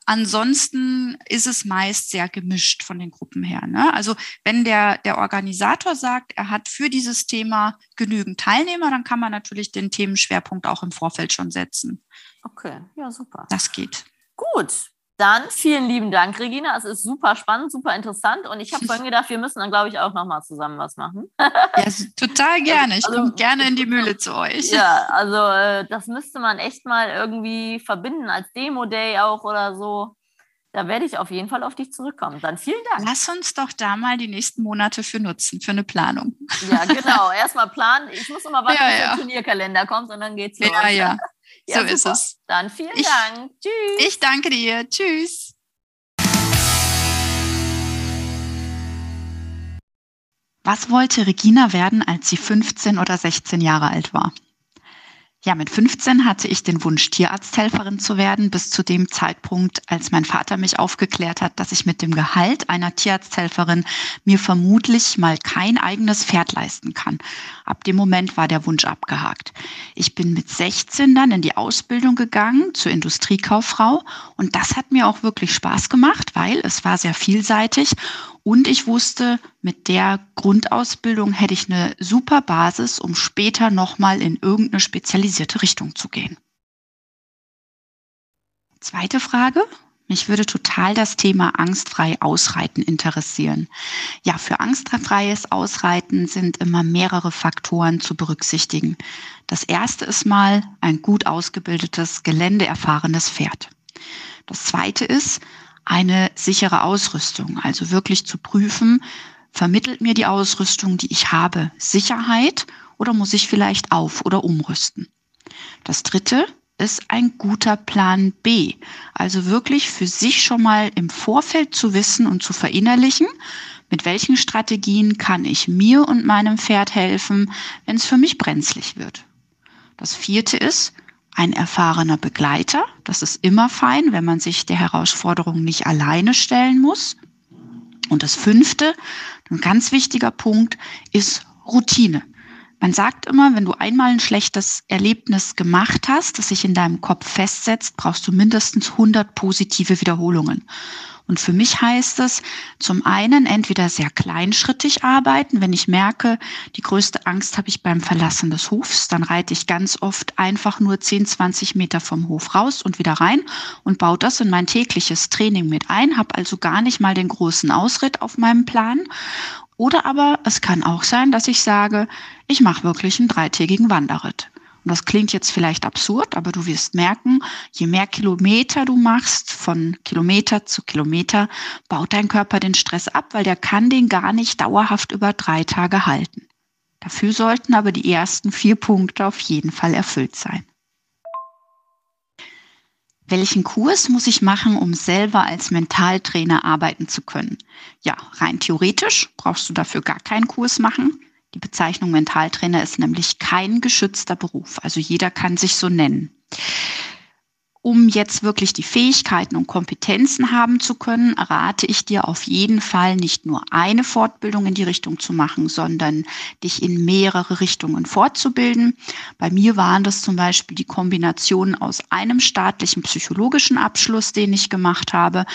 Ansonsten ist es meist sehr gemischt von den Gruppen her. Ne? Also wenn der, der Organisator sagt, er hat für dieses Thema genügend Teilnehmer, dann kann man natürlich den Themenschwerpunkt auch im Vorfeld schon setzen. Okay, ja, super. Das geht. Gut, dann vielen lieben Dank, Regina. Es ist super spannend, super interessant. Und ich habe vorhin gedacht, wir müssen dann, glaube ich, auch nochmal zusammen was machen. ja, total gerne. Ich also, komme gerne in die Mühle zu euch. Ja, also äh, das müsste man echt mal irgendwie verbinden als Demo-Day auch oder so. Da werde ich auf jeden Fall auf dich zurückkommen. Dann vielen Dank. Lass uns doch da mal die nächsten Monate für nutzen, für eine Planung. Ja, genau. Erstmal planen. Ich muss immer warten, ja, bis ja. der Turnierkalender kommt und dann geht's los. Ja, ja. Ja, so super. ist es. Dann vielen ich, Dank. Tschüss. Ich danke dir. Tschüss. Was wollte Regina werden, als sie 15 oder 16 Jahre alt war? Ja, mit 15 hatte ich den Wunsch, Tierarzthelferin zu werden, bis zu dem Zeitpunkt, als mein Vater mich aufgeklärt hat, dass ich mit dem Gehalt einer Tierarzthelferin mir vermutlich mal kein eigenes Pferd leisten kann. Ab dem Moment war der Wunsch abgehakt. Ich bin mit 16 dann in die Ausbildung gegangen zur Industriekauffrau und das hat mir auch wirklich Spaß gemacht, weil es war sehr vielseitig und ich wusste, mit der Grundausbildung hätte ich eine super Basis, um später nochmal in irgendeine spezialisierte Richtung zu gehen. Zweite Frage. Mich würde total das Thema angstfrei Ausreiten interessieren. Ja, für angstfreies Ausreiten sind immer mehrere Faktoren zu berücksichtigen. Das erste ist mal ein gut ausgebildetes, geländeerfahrenes Pferd. Das zweite ist, eine sichere Ausrüstung. Also wirklich zu prüfen, vermittelt mir die Ausrüstung, die ich habe, Sicherheit oder muss ich vielleicht auf oder umrüsten? Das dritte ist ein guter Plan B. Also wirklich für sich schon mal im Vorfeld zu wissen und zu verinnerlichen, mit welchen Strategien kann ich mir und meinem Pferd helfen, wenn es für mich brenzlig wird. Das vierte ist, ein erfahrener Begleiter. Das ist immer fein, wenn man sich der Herausforderung nicht alleine stellen muss. Und das fünfte, ein ganz wichtiger Punkt, ist Routine. Man sagt immer, wenn du einmal ein schlechtes Erlebnis gemacht hast, das sich in deinem Kopf festsetzt, brauchst du mindestens 100 positive Wiederholungen. Und für mich heißt es zum einen entweder sehr kleinschrittig arbeiten. Wenn ich merke, die größte Angst habe ich beim Verlassen des Hofs, dann reite ich ganz oft einfach nur 10, 20 Meter vom Hof raus und wieder rein und baue das in mein tägliches Training mit ein, habe also gar nicht mal den großen Ausritt auf meinem Plan. Oder aber es kann auch sein, dass ich sage, ich mache wirklich einen dreitägigen Wanderritt. Und das klingt jetzt vielleicht absurd, aber du wirst merken, je mehr Kilometer du machst, von Kilometer zu Kilometer, baut dein Körper den Stress ab, weil der kann den gar nicht dauerhaft über drei Tage halten. Dafür sollten aber die ersten vier Punkte auf jeden Fall erfüllt sein. Welchen Kurs muss ich machen, um selber als Mentaltrainer arbeiten zu können? Ja, rein theoretisch brauchst du dafür gar keinen Kurs machen. Die Bezeichnung Mentaltrainer ist nämlich kein geschützter Beruf. Also jeder kann sich so nennen um jetzt wirklich die Fähigkeiten und Kompetenzen haben zu können, rate ich dir auf jeden Fall nicht nur eine Fortbildung in die Richtung zu machen, sondern dich in mehrere Richtungen fortzubilden. Bei mir waren das zum Beispiel die Kombination aus einem staatlichen psychologischen Abschluss, den ich gemacht habe,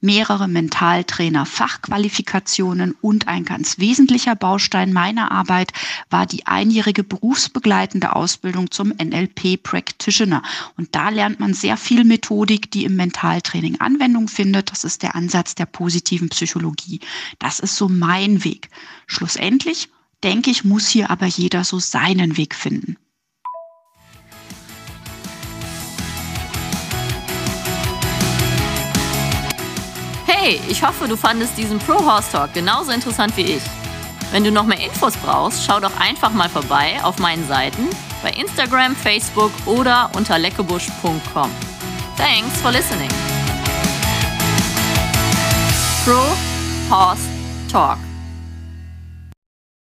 mehrere Mentaltrainer Fachqualifikationen und ein ganz wesentlicher Baustein meiner Arbeit war die einjährige berufsbegleitende Ausbildung zum NLP Practitioner. Und da lernt man viel Methodik, die im Mentaltraining Anwendung findet. Das ist der Ansatz der positiven Psychologie. Das ist so mein Weg. Schlussendlich denke ich, muss hier aber jeder so seinen Weg finden. Hey, ich hoffe, du fandest diesen Pro Horse Talk genauso interessant wie ich. Wenn du noch mehr Infos brauchst, schau doch einfach mal vorbei auf meinen Seiten bei Instagram, Facebook oder unter leckebusch.com. Thanks for listening. Pro Horse Talk.